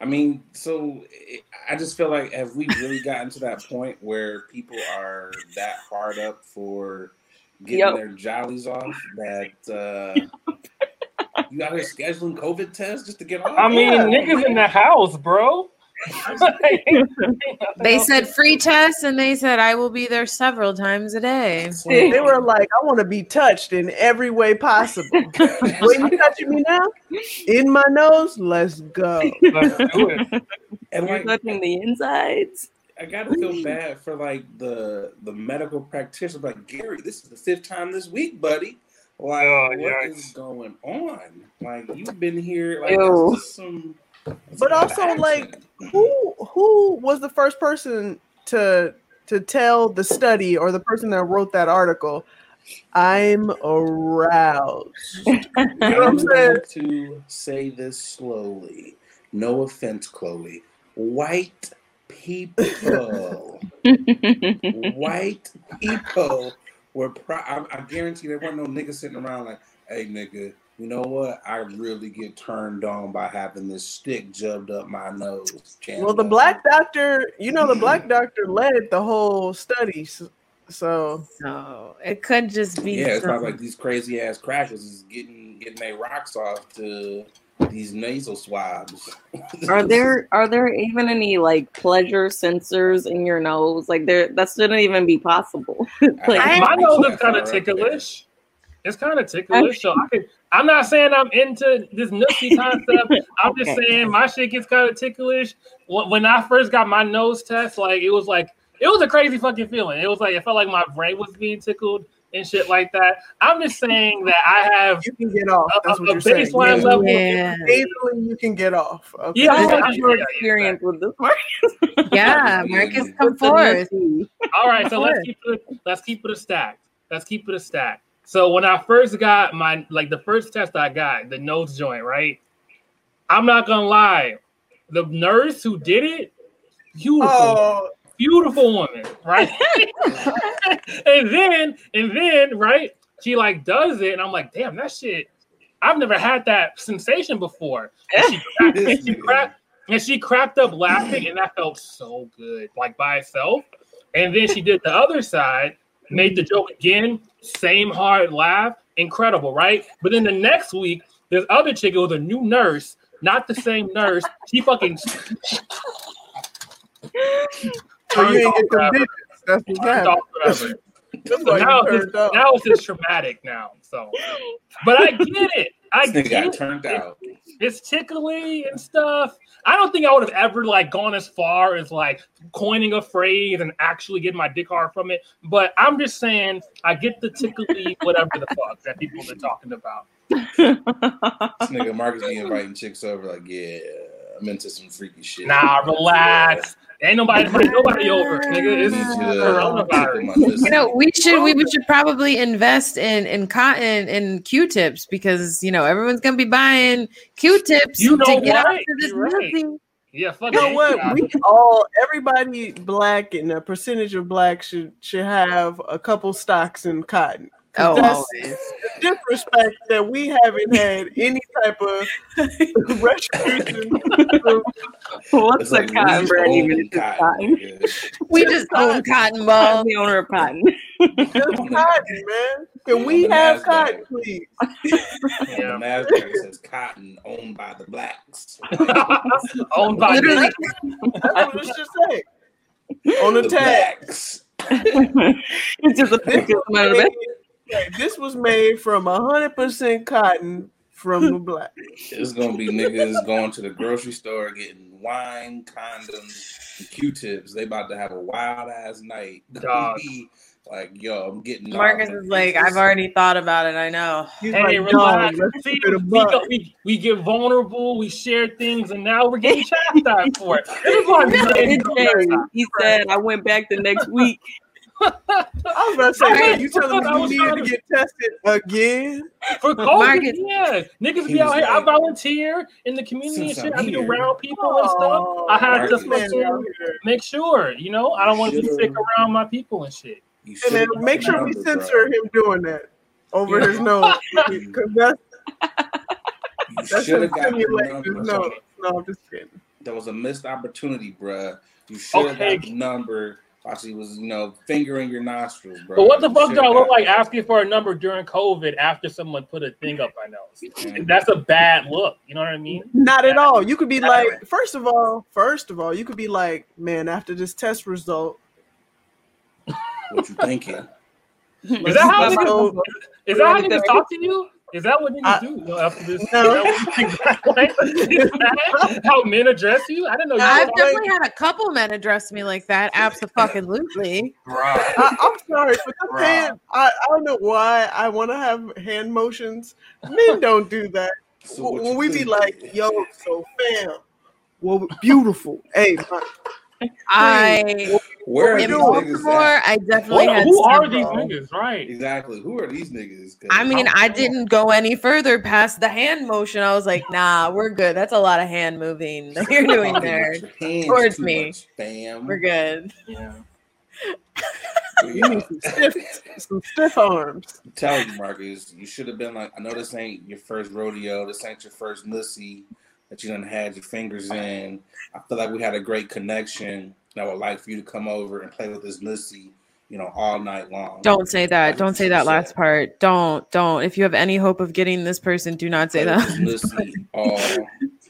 I mean, so I just feel like have we really gotten to that point where people are that hard up for getting Yep. their jollies off that uh, you out here scheduling COVID tests just to get off? I mean, Yeah. niggas in the house, bro. They said free tests, and they said I will be there several times a day. They were like, I want to be touched in every way possible. When you touching me now? In my nose? Let's go. Let's do it. and You're like touching the insides. I gotta feel bad for like the the medical practitioner. Like Gary, this is the fifth time this week, buddy. Like, Oh, what yikes. is going on? Like, you've been here. Like, Ew. some. But also, like, accident. Who who was the first person to to tell the study or the person that wrote that article? I'm aroused. You know what I'm I'm saying? going to say this slowly. No offense, Chloe. White people, white people were. Pro- I, I guarantee there weren't no niggas sitting around like, "Hey, nigga, you know what? I really get turned on by having this stick jubbed up my nose." Well, the black doctor, you know, the black doctor led the whole study. So So it could just be. Yeah, it's some- not like these crazy ass crashes is getting getting their rocks off to these nasal swabs. Are there are there even any like pleasure sensors in your nose? Like there that shouldn't even be possible. like I- My nose is That's kind of ticklish. It's kind of ticklish. So I could, I'm not saying I'm into this nookie concept. I'm just Okay. saying my shit gets kind of ticklish. When when I first got my nose test, like it was like it was a crazy fucking feeling. It was like it felt like my brain was being tickled and shit like that. I'm just saying that I have you can get off. That's a, what a you're saying. baseline Yeah. level. Yeah. Occasionally you can get off. Okay. Yeah, how yeah, was your yeah, experience with this one? Yeah, Marcus, come With forth. All right, so let's keep it let's keep it a stack. Let's keep it a stack. So when I first got my like the first test I got, the nose joint, right? I'm not gonna lie, the nurse who did it, beautiful, Oh, beautiful woman, right? and then and then right, she like does it, and I'm like, damn, that shit. I've never had that sensation before. And she cracked, and she cracked, and she cracked up laughing, and that felt so good, like by itself. And then she did the other side, made the joke again, same hard laugh, incredible, right? But then the next week, this other chick, it was a new nurse, not the same nurse. She fucking so you ain't get forever. That's what's turned happening. off forever. That's So now it's turned just, up. now it's just traumatic now. So, but I get it. I This got it. turned out. It's tickly and stuff. I don't think I would have ever like gone as far as like coining a phrase and actually getting my dick hard from it. But I'm just saying I get the tickly whatever the fuck that people are talking about. This nigga Marcus be inviting chicks over, like, yeah, I'm into some freaky shit. Nah, relax. Ain't nobody invite nobody over, nigga. It's Need you coronavirus. tickle my pussy. You know, we should we, we should probably invest in in cotton and Q-tips because you know everyone's gonna be buying Q-tips You know to get what? out of this right. nothing. Yeah, fuck You know it. what? We all, everybody black and a percentage of black should should have a couple stocks in cotton. 'Cause Oh, that's always. disrespect that we haven't had any type of retribution. What's It's a cotton we brand own even cotton, cotton? nigga. we just own cotton I'm ball. the owner of cotton. Just cotton, man. Can we have NASDAQ. cotton, please? The Yeah. Nasdaq says cotton owned by the blacks. Owned by Literally. That's what it should say on the The tag. blacks. it's just a picture of somebody in the back. Right, This was made from hundred percent cotton from the black. It's gonna be niggas going to the grocery store getting wine, condoms, and Q-tips. They about to have a wild ass night. Dog. like, yo, I'm getting. Marcus them is like. I've already thought about it. I know. He's Hey, like, relax. Let's See, keep it a we, go- we, we get vulnerable, we share things, and now we're getting chastised for it. This is why I'm saying It's He said, I went back the next week. I was about to say, Right. man, you telling me was you trying needed to to- get tested again? For COVID, Marcus- yeah. Niggas be out was here. I volunteer in the community and shit. I'm be around people and stuff. I have to Marcus. man fucking make sure, you know, I don't want to be sick around my people and shit. You And then make sure we remembered, bro. censor him doing that over his nose. Because that's, You that's should him have got the simulating his number. nose. No, I'm just kidding. That was a missed opportunity, bruh. You should have Okay. got the number while she was, you know, fingering your nostrils, bro. But what the fuck do I look like asking for a number during COVID after someone put a thing up my nose? That's a bad look. You know what I mean? Not at all. You could be Not like, right. first of all, first of all, you could be like, man, after this test result, What you thinking? Is that how let's niggas, is that how niggas talk to you? Is that what niggas I- do you know, after this? No. Is that what- is that how men address you? I didn't know you. I've were definitely had a couple men address me like that. Absolutely. I, I'm sorry, but the Bruh. hand, I, I don't know why I want to have hand motions. Men don't do that. So what when you we be like, yo, so fam, well, beautiful. Hey, my, I where are in these doing? niggas Baltimore. I definitely What, had who are these several. niggas? Right. Exactly. Who are these niggas? 'Cause I mean, I didn't go any further past the hand motion. I was like, nah, we're good. That's a lot of hand moving that you're doing there. with your hands towards me. much, fam. We're good. Yeah. you need some stiff, some stiff arms. I'm telling you, Marcus, you should have been like, I know this ain't your first rodeo, this ain't your first nussy that you done had your fingers in. I feel like we had a great connection. And I would like for you to come over and play with this nussy, you know, all night long. Don't say that. That's Don't say she that said. last part. Don't, don't. If you have any hope of getting this person, do not say Play that. with all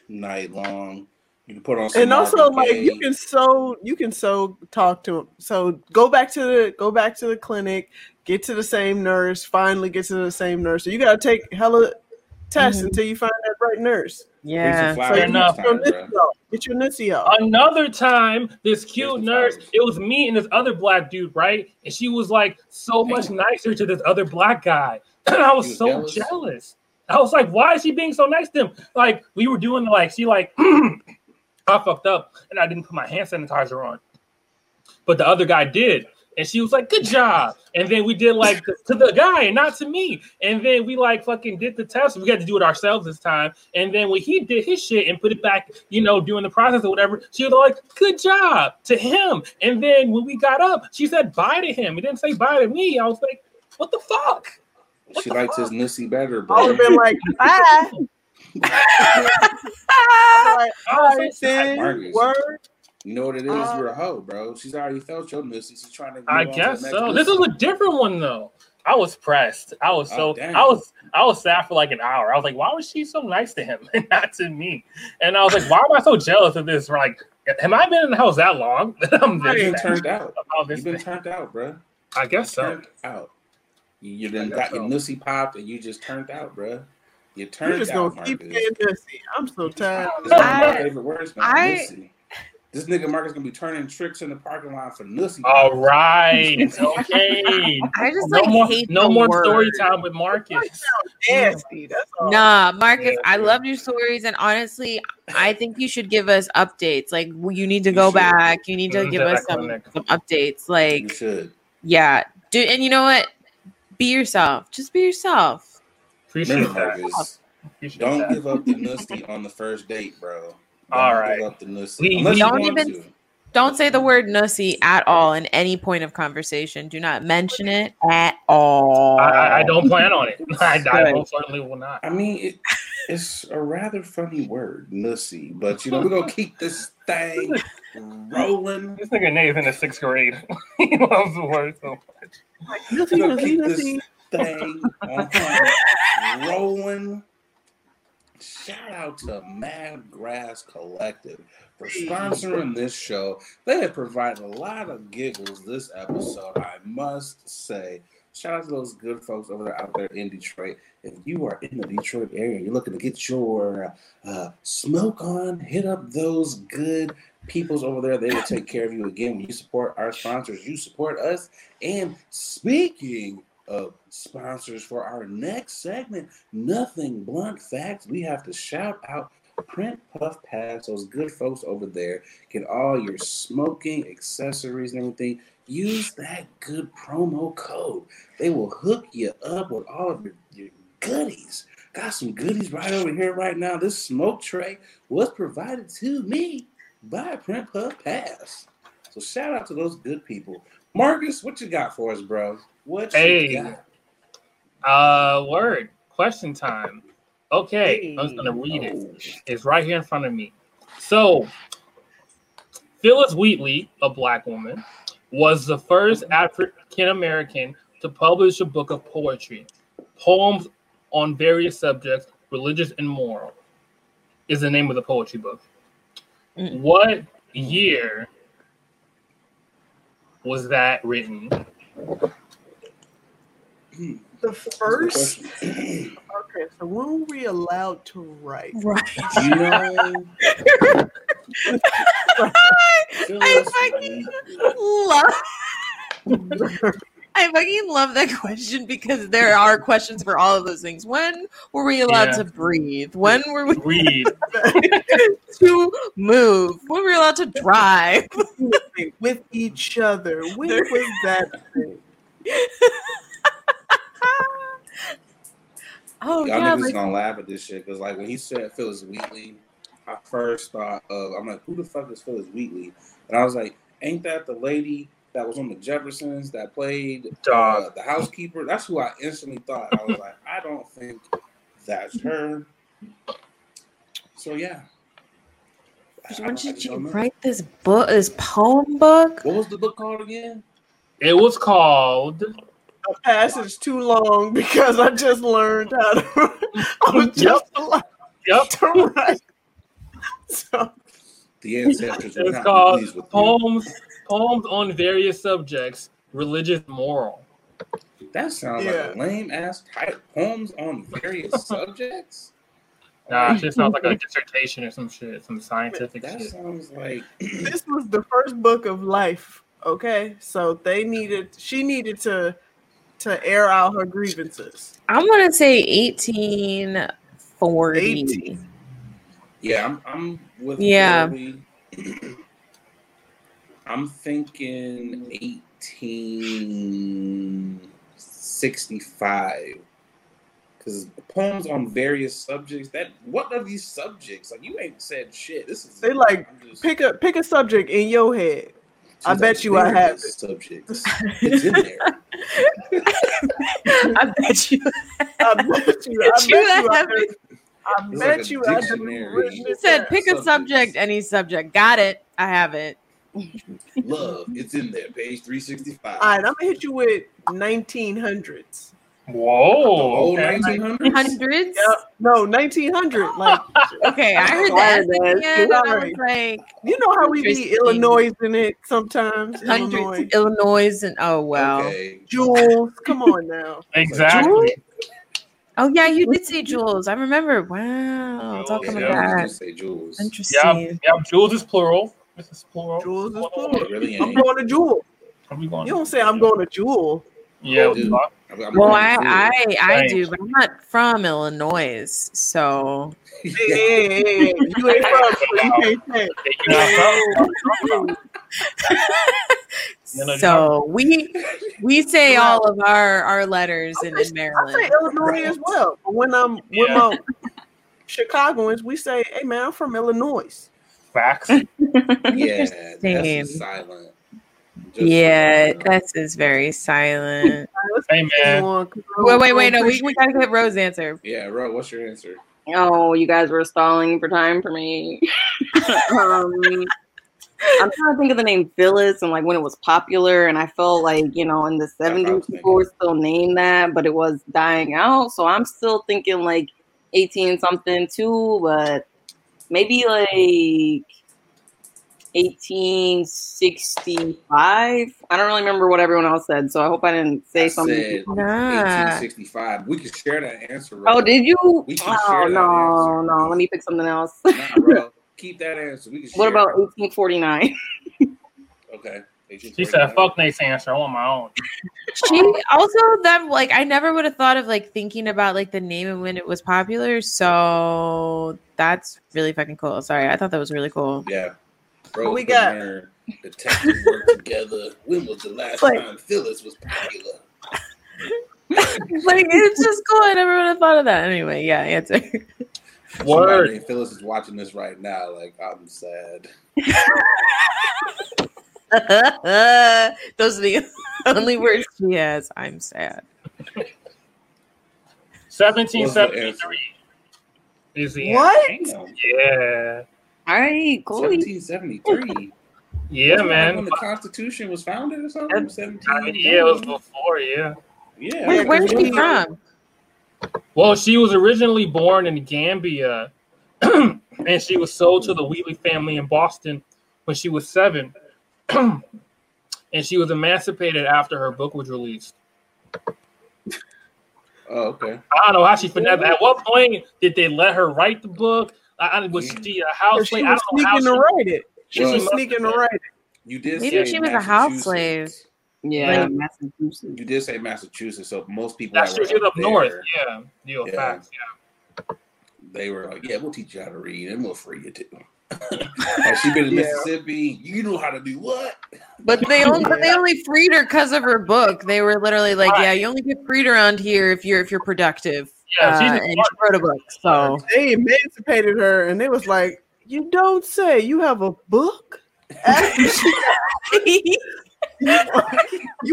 night long. You can put on some And also, like, Gaye. you can so you can so talk to him. So go back to the go back to the clinic, get to the same nurse. Finally, get to the same nurse. So you gotta take hella tests Mhm. until you find that right nurse. Yeah. Flowers So you Fair enough. get your next time, off. Get your nussy off. Another time, this cute nurse, flowers. it was me and this other black dude, right? And she was like so much nicer to this other black guy. And I was You was so jealous? jealous. I was like, why is she being so nice to him? Like, we were doing like, she like, I fucked up and I didn't put my hand sanitizer on. But the other guy did. And she was like, good job. And then we did like to, to the guy and not to me. And then we like fucking did the test. We had to do it ourselves this time. And then when he did his shit and put it back, you know, doing the process or whatever, she was like, good job to him. And then when we got up, she said bye to him. It didn't say bye to me. I was like, what the fuck? What She the liked his fuck? nussy better, bro. I would have been like, bye. Like, I all was right, so sad, then, Marcus. word. You know what it is? Uh, You're a hoe, bro. She's already felt your nussy. She's trying to. move I on to guess the next so. This nussy. is a different one though. I was pressed. I was so Oh. I was I was sad for like an hour. I was like, why was she so nice to him and not to me? And I was like, why am I so jealous of this? Like, have I been in the house that long? that I'm You've this been turned out. You've been thing? turned out, bro. I guess so. Turned out. You, you done guess got your so. nussy popped and you just turned out, bro. You turned You're just out, gonna keep Marcus. getting nussy. I'm so tired. It's one of my I- favorite words, man. I- nussy. This nigga Marcus gonna be turning tricks in the parking lot for nussy. All right. Okay. I just No like more hate no more word. story time with Marcus. Nasty. That's. Nah, Marcus, Yeah, I love your stories, and honestly, I think you should give us updates. Like, you need to You go should. back. You need to Mm, give us some, some updates. You Like, should. yeah, do and you know what? Be yourself. Just be yourself. Appreciate Remember, that. Marcus. Appreciate Don't that. give up the nussy on the first date, bro. Don't All right. the nussy. We- we don't even- to. Don't say the word nussy at all in any point of conversation. Do not mention it at all. I, I- I don't plan on it. I, I Good. most certainly will not. I mean, it, it's a rather funny word, nussy, but you know, we're gonna keep this thing rolling. This nigga Nate's in the sixth grade. he loves the word so much. Nussy, We're gonna nussy, keep nussy. this thing on rolling. Shout out to Mad Grass Collective for sponsoring this show. They have provided a lot of giggles this episode, I must say. Shout out to those good folks over there out there in Detroit. If you are in the Detroit area, you're looking to get your uh, smoke on, hit up those good peoples over there. They will take care of you again. When you support our sponsors, you support us. And speaking of sponsors for our next segment, Nothing Blunt Facts, we have to shout out Print Puff Pass, those good folks over there. Get all your smoking accessories and everything. Use that good promo code. They will hook you up with all of your, your goodies. Got some goodies right over here right now. This smoke tray was provided to me by Print Puff Pass. So shout out to those good people. Marcus, what you got for us, bro? What you Hey. got? Uh, word. Question time. Okay, I'm just gonna read it. Oh, It's right here in front of me. So, Phillis Wheatley, a black woman, was the first African American to publish a book of poetry, poems on various subjects, religious and moral, is the name of the poetry book. Mm. What year was that written? The first. Question. Okay, so when were we allowed to write? Right. you know, I fucking love. I fucking love that question because there are questions for all of those things. When were we allowed Yeah. to breathe? When were we Read. to move? When were we allowed to drive? with each other. When was that thing? Oh Y'all yeah, niggas like, gonna laugh at this shit because like when he said Phillis Wheatley, I first thought of I'm like, who the fuck is Phillis Wheatley? And I was like, ain't that the lady that was on the Jeffersons that played uh, the housekeeper? That's who I instantly thought. I was like, I don't think that's her. So yeah. I- I when did you write this book? This poem book? What was the book called again? It was called. A passage too long because I just learned how to. I was just allowed Yep. to write. So The ancestors were It's not called pleased with you. poems. Poems on various subjects, religious, moral. That sounds Yeah. like a lame ass type. Poems on various subjects. Nah, it just sounds like a dissertation or some shit, some scientific That shit. sounds like this was the first book of life. Okay, so they needed. She needed to to air out her grievances. I'm gonna say 1840. 18. yeah. I'm I'm with Yeah. Joey. I'm thinking eighteen sixty five. Because poems on various subjects. That what are these subjects? Like you ain't said shit. This is They like, just- Pick a pick a subject in your head. I She's bet you I have. Subjects. It's in there. I bet you. I bet you. I Bet bet you you. I I have bet, I bet like a you. I dictionary. written He said, pick a subject, any subject. Got it. I have it. Love. It's in there. Page three sixty five. All right, I'm gonna hit you with 1900s. Whoa. Old okay. nineteen hundreds. Hundreds. Yeah, no, 1900. Like Okay, I heard that. Des. Yeah, and I was like you know how we be Interesting. Illinois in it sometimes. hundreds, Illinois. Illinois, and oh wow. Okay. Jules, come on now. Exactly. Oh yeah, you did say Jules. I remember. Wow, it's all Jules, coming yeah. I back. say Jules. Interesting. Yep. Yep. Jules is plural. This is plural. Jules is It plural. really I'm eh? going to Jewel. Going? You don't say I'm going to Jewel. Yeah. Dude. we. I'm- I'm Well, I I, I do, but I'm not from Illinois, so Hey, hey, hey, hey, you ain't from, so you can't say. Hey, you not from- You know, so we we say Yeah. all of our our letters in, in I say Maryland. Illinois as well. But when I'm with Yeah. my Chicagoans, we say, "Hey man, I'm from Illinois." Facts. Yeah, that's Interesting. silent. Just Yeah, silent. that's is very silent. Hey, man. continue on, 'cause I Wait, wait, wait. No, we, we gotta get Rose answer. Yeah, Ro, what's your answer? Oh, you guys were stalling for time for me. um, I'm trying to think of the name Phyllis and like when it was popular, and I felt like you know in the what I was 70s people were still named that, but it was dying out. So I'm still thinking like 18 something too, but maybe like 1865. I don't really remember what everyone else said, so I hope I didn't say I something. said Nah. 1865. We could share that answer. Ro. Oh, did you? Oh no, no. Let me pick something else. Nah, bro. Keep that answer. What about 1849? Okay. She said, "Fuck Nate's answer. I want my own." She also that like I never would have thought of like thinking about like the name and when it was popular. So that's really fucking cool. Sorry, I thought that was really cool. Yeah. Bro, What we got? Detectives work together. When was the last Like- time Phyllis was popular? like it's just cool. I never would have thought of that. Anyway, yeah, answer. Somebody Word. named Phyllis is watching this right now. Like, I'm sad. Those are the only words she has. I'm sad. 1773 is the What? answer. Damn. Yeah. All right, cool. 1773. Yeah, Wasn't man. When the Constitution was founded or something? 17. I mean, yeah, it was before. Yeah. Yeah. Where, Yeah, where's she we- from? Well, she was originally born in Gambia, and she was sold to the Wheatley family in Boston when she was seven, and she was emancipated after her book was released. Oh, okay. I don't know how she finessed. At what point did they let her write the book? I, I, was she a house She slave? I was don't sneaking to write it. She Well, was sneaking to write it. You did Maybe say she was a house slave. Yeah, Like- Massachusetts. You did say Massachusetts, so most people That's true. She was up north. there, Yeah, yeah, Yeah. facts. Yeah. They were like, "Yeah, we'll teach you how to read, and we'll free you too." Has she been in Yeah. Mississippi? You know how to do what? But they only but they only freed her because of her book. They were literally like, yeah, you only get freed around here if you're if you're productive. Yeah, she's Uh, a and she wrote a book. So They emancipated her, and they was like, "You don't say you have a book." After you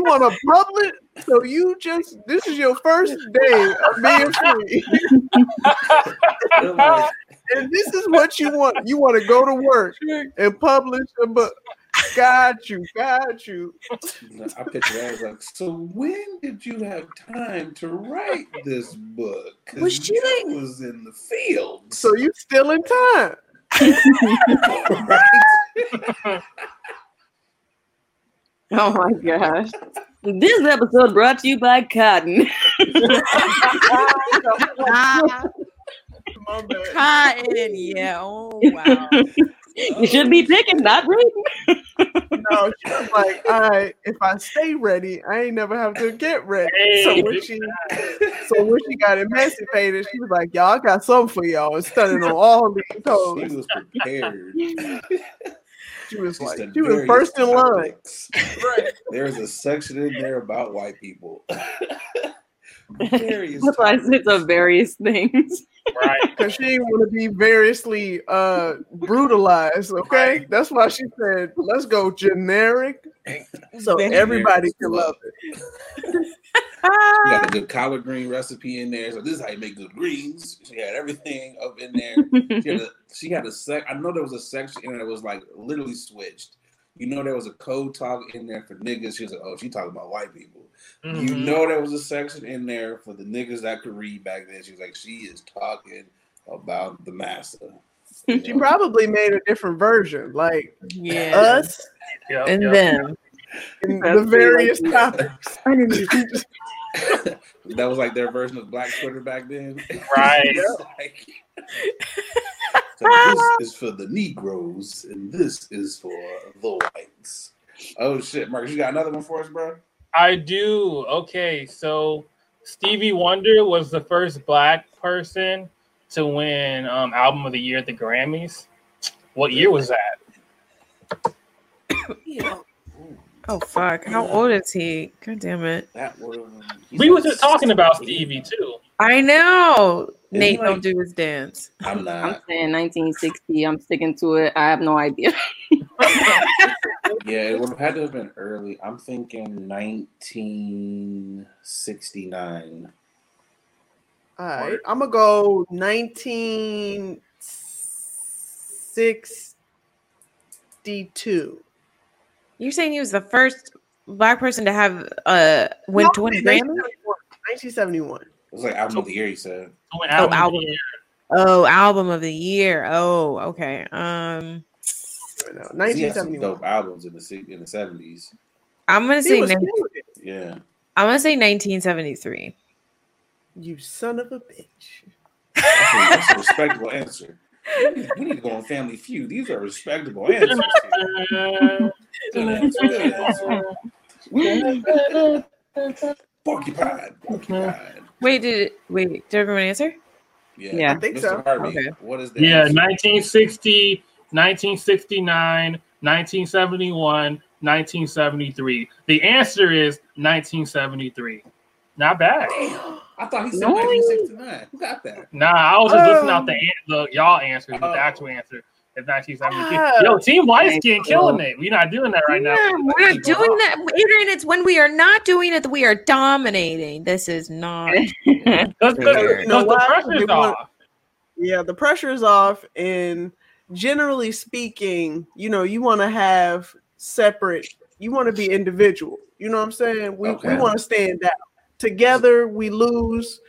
want to publish, so you just this is your first day of being free, They're like, and this is what you want. You want to go to work and publish a book. Got you, got you. I picture that as like, so when did you have time to write this book? 'Cause Was she you like- was in the field, So you still in time. right? Oh my gosh. This episode brought to you by Cotton. Cotton, yeah. Oh wow. you should be oh. picking, not reading. No, she was like, all right, if I stay ready, I ain't never have to get ready. Hey, so when she so when she got emancipated, she was like, Y'all I got something for y'all. It's standing on all these She toes. was prepared. She was She like, she was various first in line. topics. There's a section in there about white people. various That's why I said topics. of various things. Right. Because she didn't want to be variously uh brutalized. Okay. That's why she said, let's go generic. So everybody can love it. She got a good collard green recipe in there. So this is how you make good greens. She had everything up in there. She had a, she had a sec. I know there was a section in there that was like literally switched. You know there was a code talk in there for niggas. She was like, oh, she talking about white people. You Mhm. know there was a section in there for the niggas that could read back then. She was like, she is talking about the master. You She know? probably made a different version, like Yeah. us Yep, and yep. them. and That's the various topics. that was like their version of Black Twitter back then. Right. It's like- so this is for the Negroes, and this is for the whites. Oh shit, Marcus, you got another one for us, bro? I do. Okay, so Stevie Wonder was the first black person to win um, album of the year at the Grammys. What year was that? Oh fuck. How old is he? God damn it. That was. We was just talking about Stevie too. I know. Isn't Nate like- don't do his dance. I'm not. I'm saying 1960. I'm sticking to it. I have no idea. Yeah, it would have had to have been early. I'm thinking 1969. All right, I'm gonna go 1962. You're saying he was the first black person to have uh win to win a Grammy? 1971. It was like album of the year. He said. Oh, album of the album. year. Oh, album of the year. Oh, okay. Um No, He had some 1971. dope albums in the in the 70s. I'm gonna He say was nin- killing it. Yeah. I'm gonna say 1973. You son of a bitch. That's a, that's a respectable answer. We need, we need to go on Family Feud. These are respectable answers. here. Good answer, good answer. Porcupine. Porcupine. Wait, did wait, did everyone answer? Yeah. Yeah. I think Mr. so. Harvey, Okay. what is the Yeah, answer? 1960, 1969, 1971, 1973. The answer is 1973. Not bad. I thought he said No. 1969. Who got that? Nah, I was just listening out Um, the, the y'all answers, but Oh. the actual answer is 1973. Ah. Yo, Team White Skin Thank killing you. it. We're not doing that right now. We're not doing that. Adrian, it's when we are not doing it that we are dominating. This is not. Because You the, know the pressure's They want- off. Yeah, the pressure is off, and generally speaking, you know, you want to have separate. You want to be individual. You know what I'm saying? We Okay. we want to stand out. Together we lose.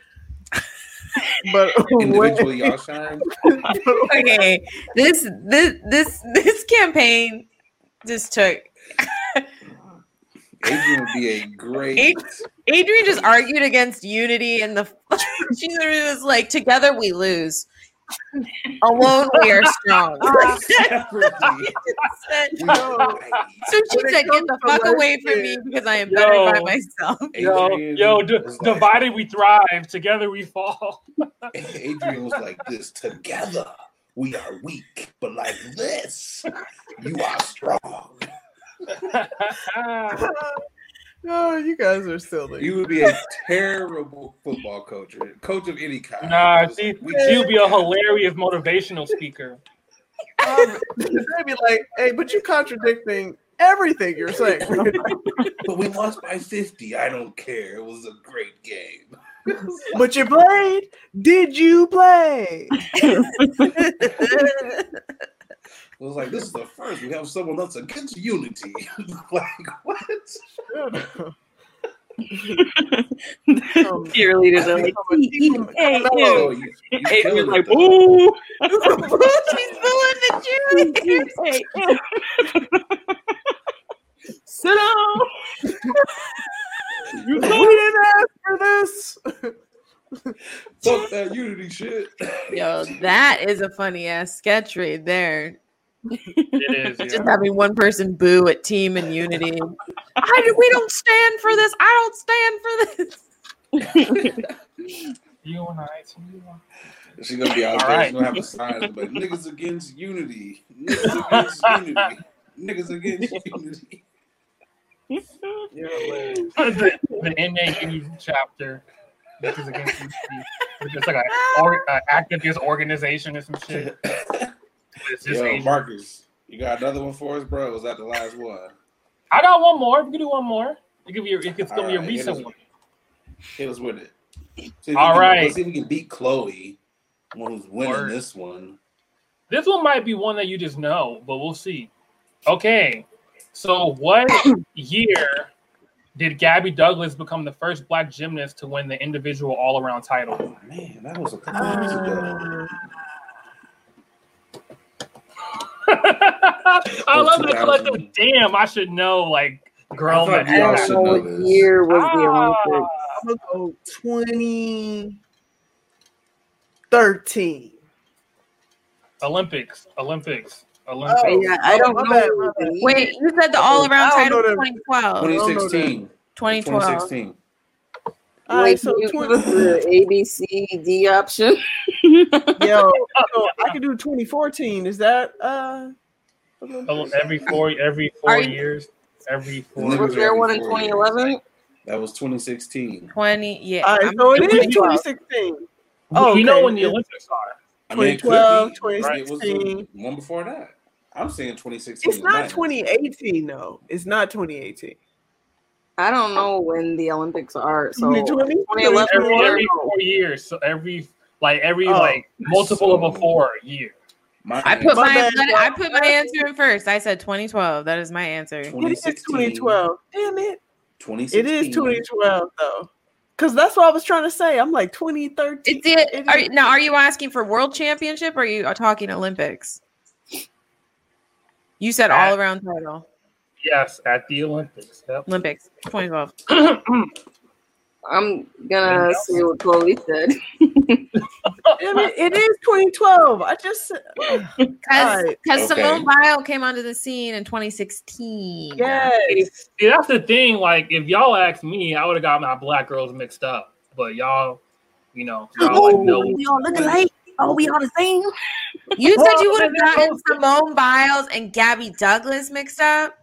but Individually, y'all shine. Okay, this this this this campaign just took Adrian would be a great. Adrian just argued against unity and the she literally was like, together we lose. Alone we are strong. Separately, we No. fight. so she said, get the fuck away from me because I am better by myself. Yo, yo, d- was like- divided we thrive, together we fall. Adrian was like this. Together, we are weak, but like this, you are strong. Oh, you guys are silly. You would be a terrible football coach, coach of any kind. nah, Just she, weak. she'll be a hilarious motivational speaker. Um, they'd be like, hey, but you're contradicting everything you're saying. But we lost by 50. I don't care. It was a great game. but you played. Did you play? It was like, this is the first. We have someone else against unity. like, what? Um, Cheerleaders are like, From hey, No. Oh, you, you Adrian's killing like, it, ooh. She's booing the cheerleaders. sit down. we didn't ask for this. Fuck that unity shit. Yo, that is a funny ass sketch right there. It is. Just Yeah. having one person boo at team and unity. I we don't stand for this. I don't stand for this. You and I, too. She's gonna be out All there. right. She's gonna have a sign but niggas against unity. Niggas against unity. Niggas against unity. the, the NAU chapter. This is against UC. It's like an or, uh, activist organization or some shit. It's just Yo, Marcus, you got another one for us, bro? Was that the last one? I got one more. You can do one more. It could be. A, it could still be a All right, hit recent us- one. Hit us with it. See if All can, right. Let's see if we can beat Chloe, one who's winning Word. this one. This one might be one that you just know, but we'll see. Okay, so what year did Gabby Douglas become the first black gymnast to win the individual all-around title? Oh man, that was a couple years ago. Uh, I love the collective. Damn, I should know. Like, girl, I man. I don't know know what this. year was the Ah, Olympics. I'm gonna go 2013. Olympics, Olympics, Olympics. Oh, Yeah, I don't my know. bad, my bad. Wait, you said the all around title know was 2012. 2016. 2012. 2016. All right, Wait, so can you 20, give us the A, B, C, D option? yo, so I can do 2014. Is that uh? Oh, Every four, every four you- years, every four. Olympics Was there every one in four years. 2011? That was 2016. 20, yeah. All right, I'm- so it is 2012. 2016. Oh, you know when the Olympics are. I mean, 2012, be. Maybe It was 2016. one before that. I'm saying 2016. It's not 2018 though. It's not 2018. I don't know when the Olympics are. So 2020? 2011 Every, every four years, so every like every Oh. like multiple of a four year. My I put My my, bad, let I put my answer in first. I said 2012. That is my answer. It is 2016, 2012. Damn it. 2016. It is 2012 though. Cause that's what I was trying to say. I'm like 2013. It's it. It Are, is- now, are you asking for world championship or are you talking Olympics? You said all around title. Yes, at the Olympics. Yep. Olympics 2012. I'm gonna say what Chloe said. Damn it, it is 2012. I just Because Alright. Okay. Simone Biles came onto the scene in 2016. yes. See, that's the thing. Like, if y'all asked me, I would have got my black girls mixed up. But y'all, you know, y'all like oh, no. we all look alike. Oh, we all the same. You said you would have gotten Simone Biles and Gabby Douglas mixed up.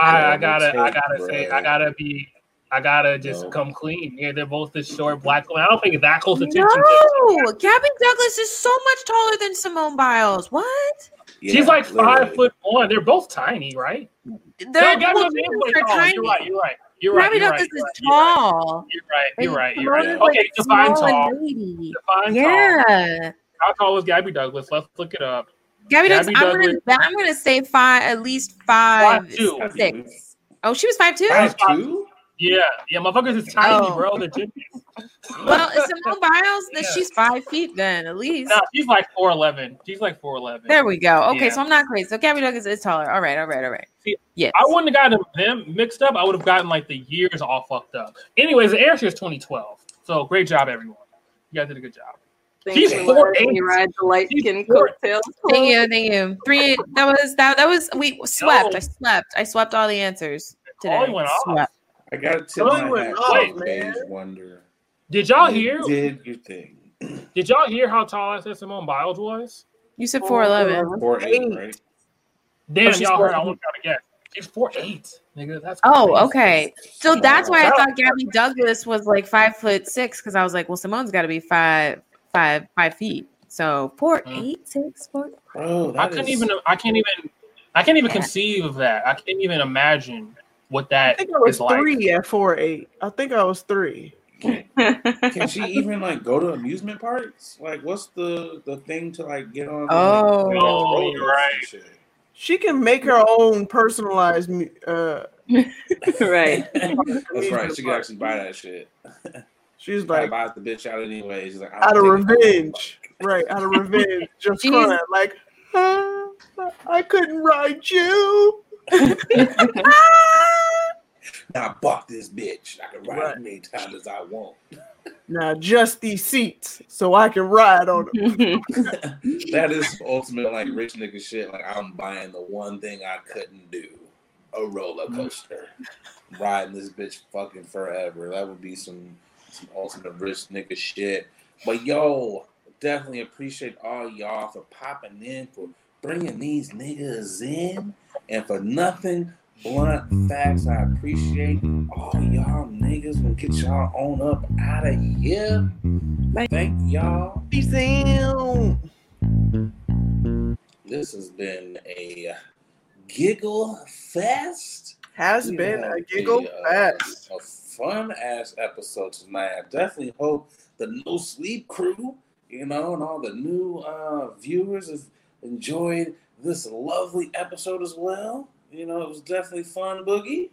I, I gotta, I gotta say. I gotta be, I gotta just No. come clean. Yeah, they're both the short black women. I don't think that close attention. No, Gabby Douglas is so much taller than Simone Biles. What? Yeah, She's like five foot one. They're both tiny, right? They're no, Gabby both Douglas is way they're tall. tiny. You're right. You're right. You're right. Gabby You're Douglas right. is You're right. tall. You're right. You're right. You're right. is, like, Okay, define small and tall. lady. Define tall. Yeah. How tall was Gabby Douglas? Let's look it up. Gabby, Douglas, Gabby I'm gonna I'm gonna say five, at least five, Five, two. six. Oh, she was five two. Five two? Yeah, yeah, motherfuckers is tiny, Oh. bro. They're just, Well, Simone Biles, then Yeah. she's five feet then at least. nah, she's like four eleven. She's like four eleven. There we go. Okay, Yeah. so I'm not crazy. So Gabby Douglas is taller. All right, all right, all right. See, Yes. I wouldn't have gotten them mixed up. I would have gotten like the years all fucked up. Anyways, the answer is 2012. So great job, everyone. You guys did a good job. She's Thank you. four Let me eight. ride the light skin coattails. Thank you, thank you. Three. That was that. That was we swept. No. I swept. I swept all the answers today. Went off. Swept. I gotta tip Chloe my went off, to man. Wonder. Did y'all You hear? Did your thing. Did y'all hear how tall I said Simone Biles was? You said four eleven. Four eight, right? Damn, Oh, y'all heard. I 4'8". almost got to guess. She's four eight, nigga. That's Oh, crazy. okay. So that's why I thought Gabby Douglas was like five foot six because I was like, well, Simone's got to be five, five, five feet. So four, Mm. eight, six, four. Bro, I couldn't is- even. I can't even. I can't even Yeah. conceive of that. I can't even imagine what that. I think I was is like. three at four eight. I think I was three. Can she even like go to amusement parks? Like, what's the the thing to like get on? Oh. like, Oh, right. She can make her own personalized. Uh, right. That's right. She can actually buy that shit. She's Like, like buy the bitch out anyway. She's like, out of I'll take it. revenge, right? Out of revenge, just She's- crying like, "Ah, I couldn't ride you. Now I bought this bitch. I can ride Right. as many times as I want. Now just these seats so I can ride on them. that is ultimate like rich nigga shit. Like I'm buying the one thing I couldn't do, a roller coaster. Riding this bitch fucking forever. That would be some some ultimate rich nigga shit. But yo, definitely appreciate all y'all for popping in for bringing these niggas in, and for nothing. Blunt facts, I appreciate all y'all niggas. Gonna get y'all on up out of here. Thank y'all. Peace out. This has been a giggle fest. Has been a giggle uh, fest. A fun ass episode tonight. I definitely hope the No Sleep crew, you know, and all the new uh, viewers have enjoyed this lovely episode as well. You know, it was definitely fun, Boogie.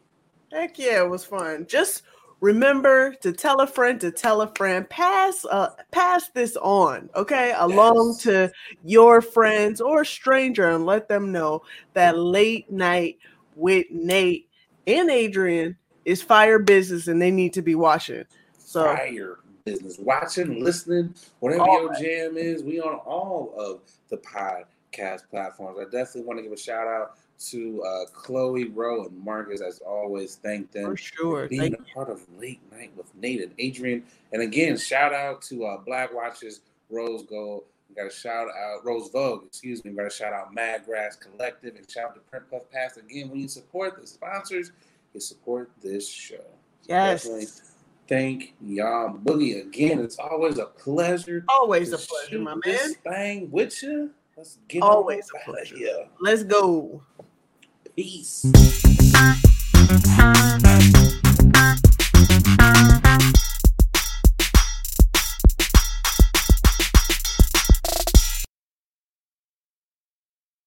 Heck yeah, it was fun. Just remember to tell a friend to tell a friend. Pass uh pass this on, okay? Along Yes. to your friends or stranger and let them know that late night with Nate and Adrian is fire business and they need to be watching. So Fire business. Watching, listening, whatever All your jam is, we on all of the podcast platforms. I definitely want to give a shout out to uh, Chloe Rowe and Marcus. As always, thank them for sure. being Thank a part of Late Night with Nate and Adrian. And again, shout out to uh, Black Watches, Rose Gold. We got a shout out, Rose Vogue, excuse me. We got a shout out Mad Grass Collective and shout out to Print Puff Pass. Again, when you support the sponsors, you support this show. yes. Definitely thank y'all. Boogie, again, it's always a pleasure. Always a pleasure, my man. Thing with you. Let's get Always a pleasure. here. Let's go. Peace.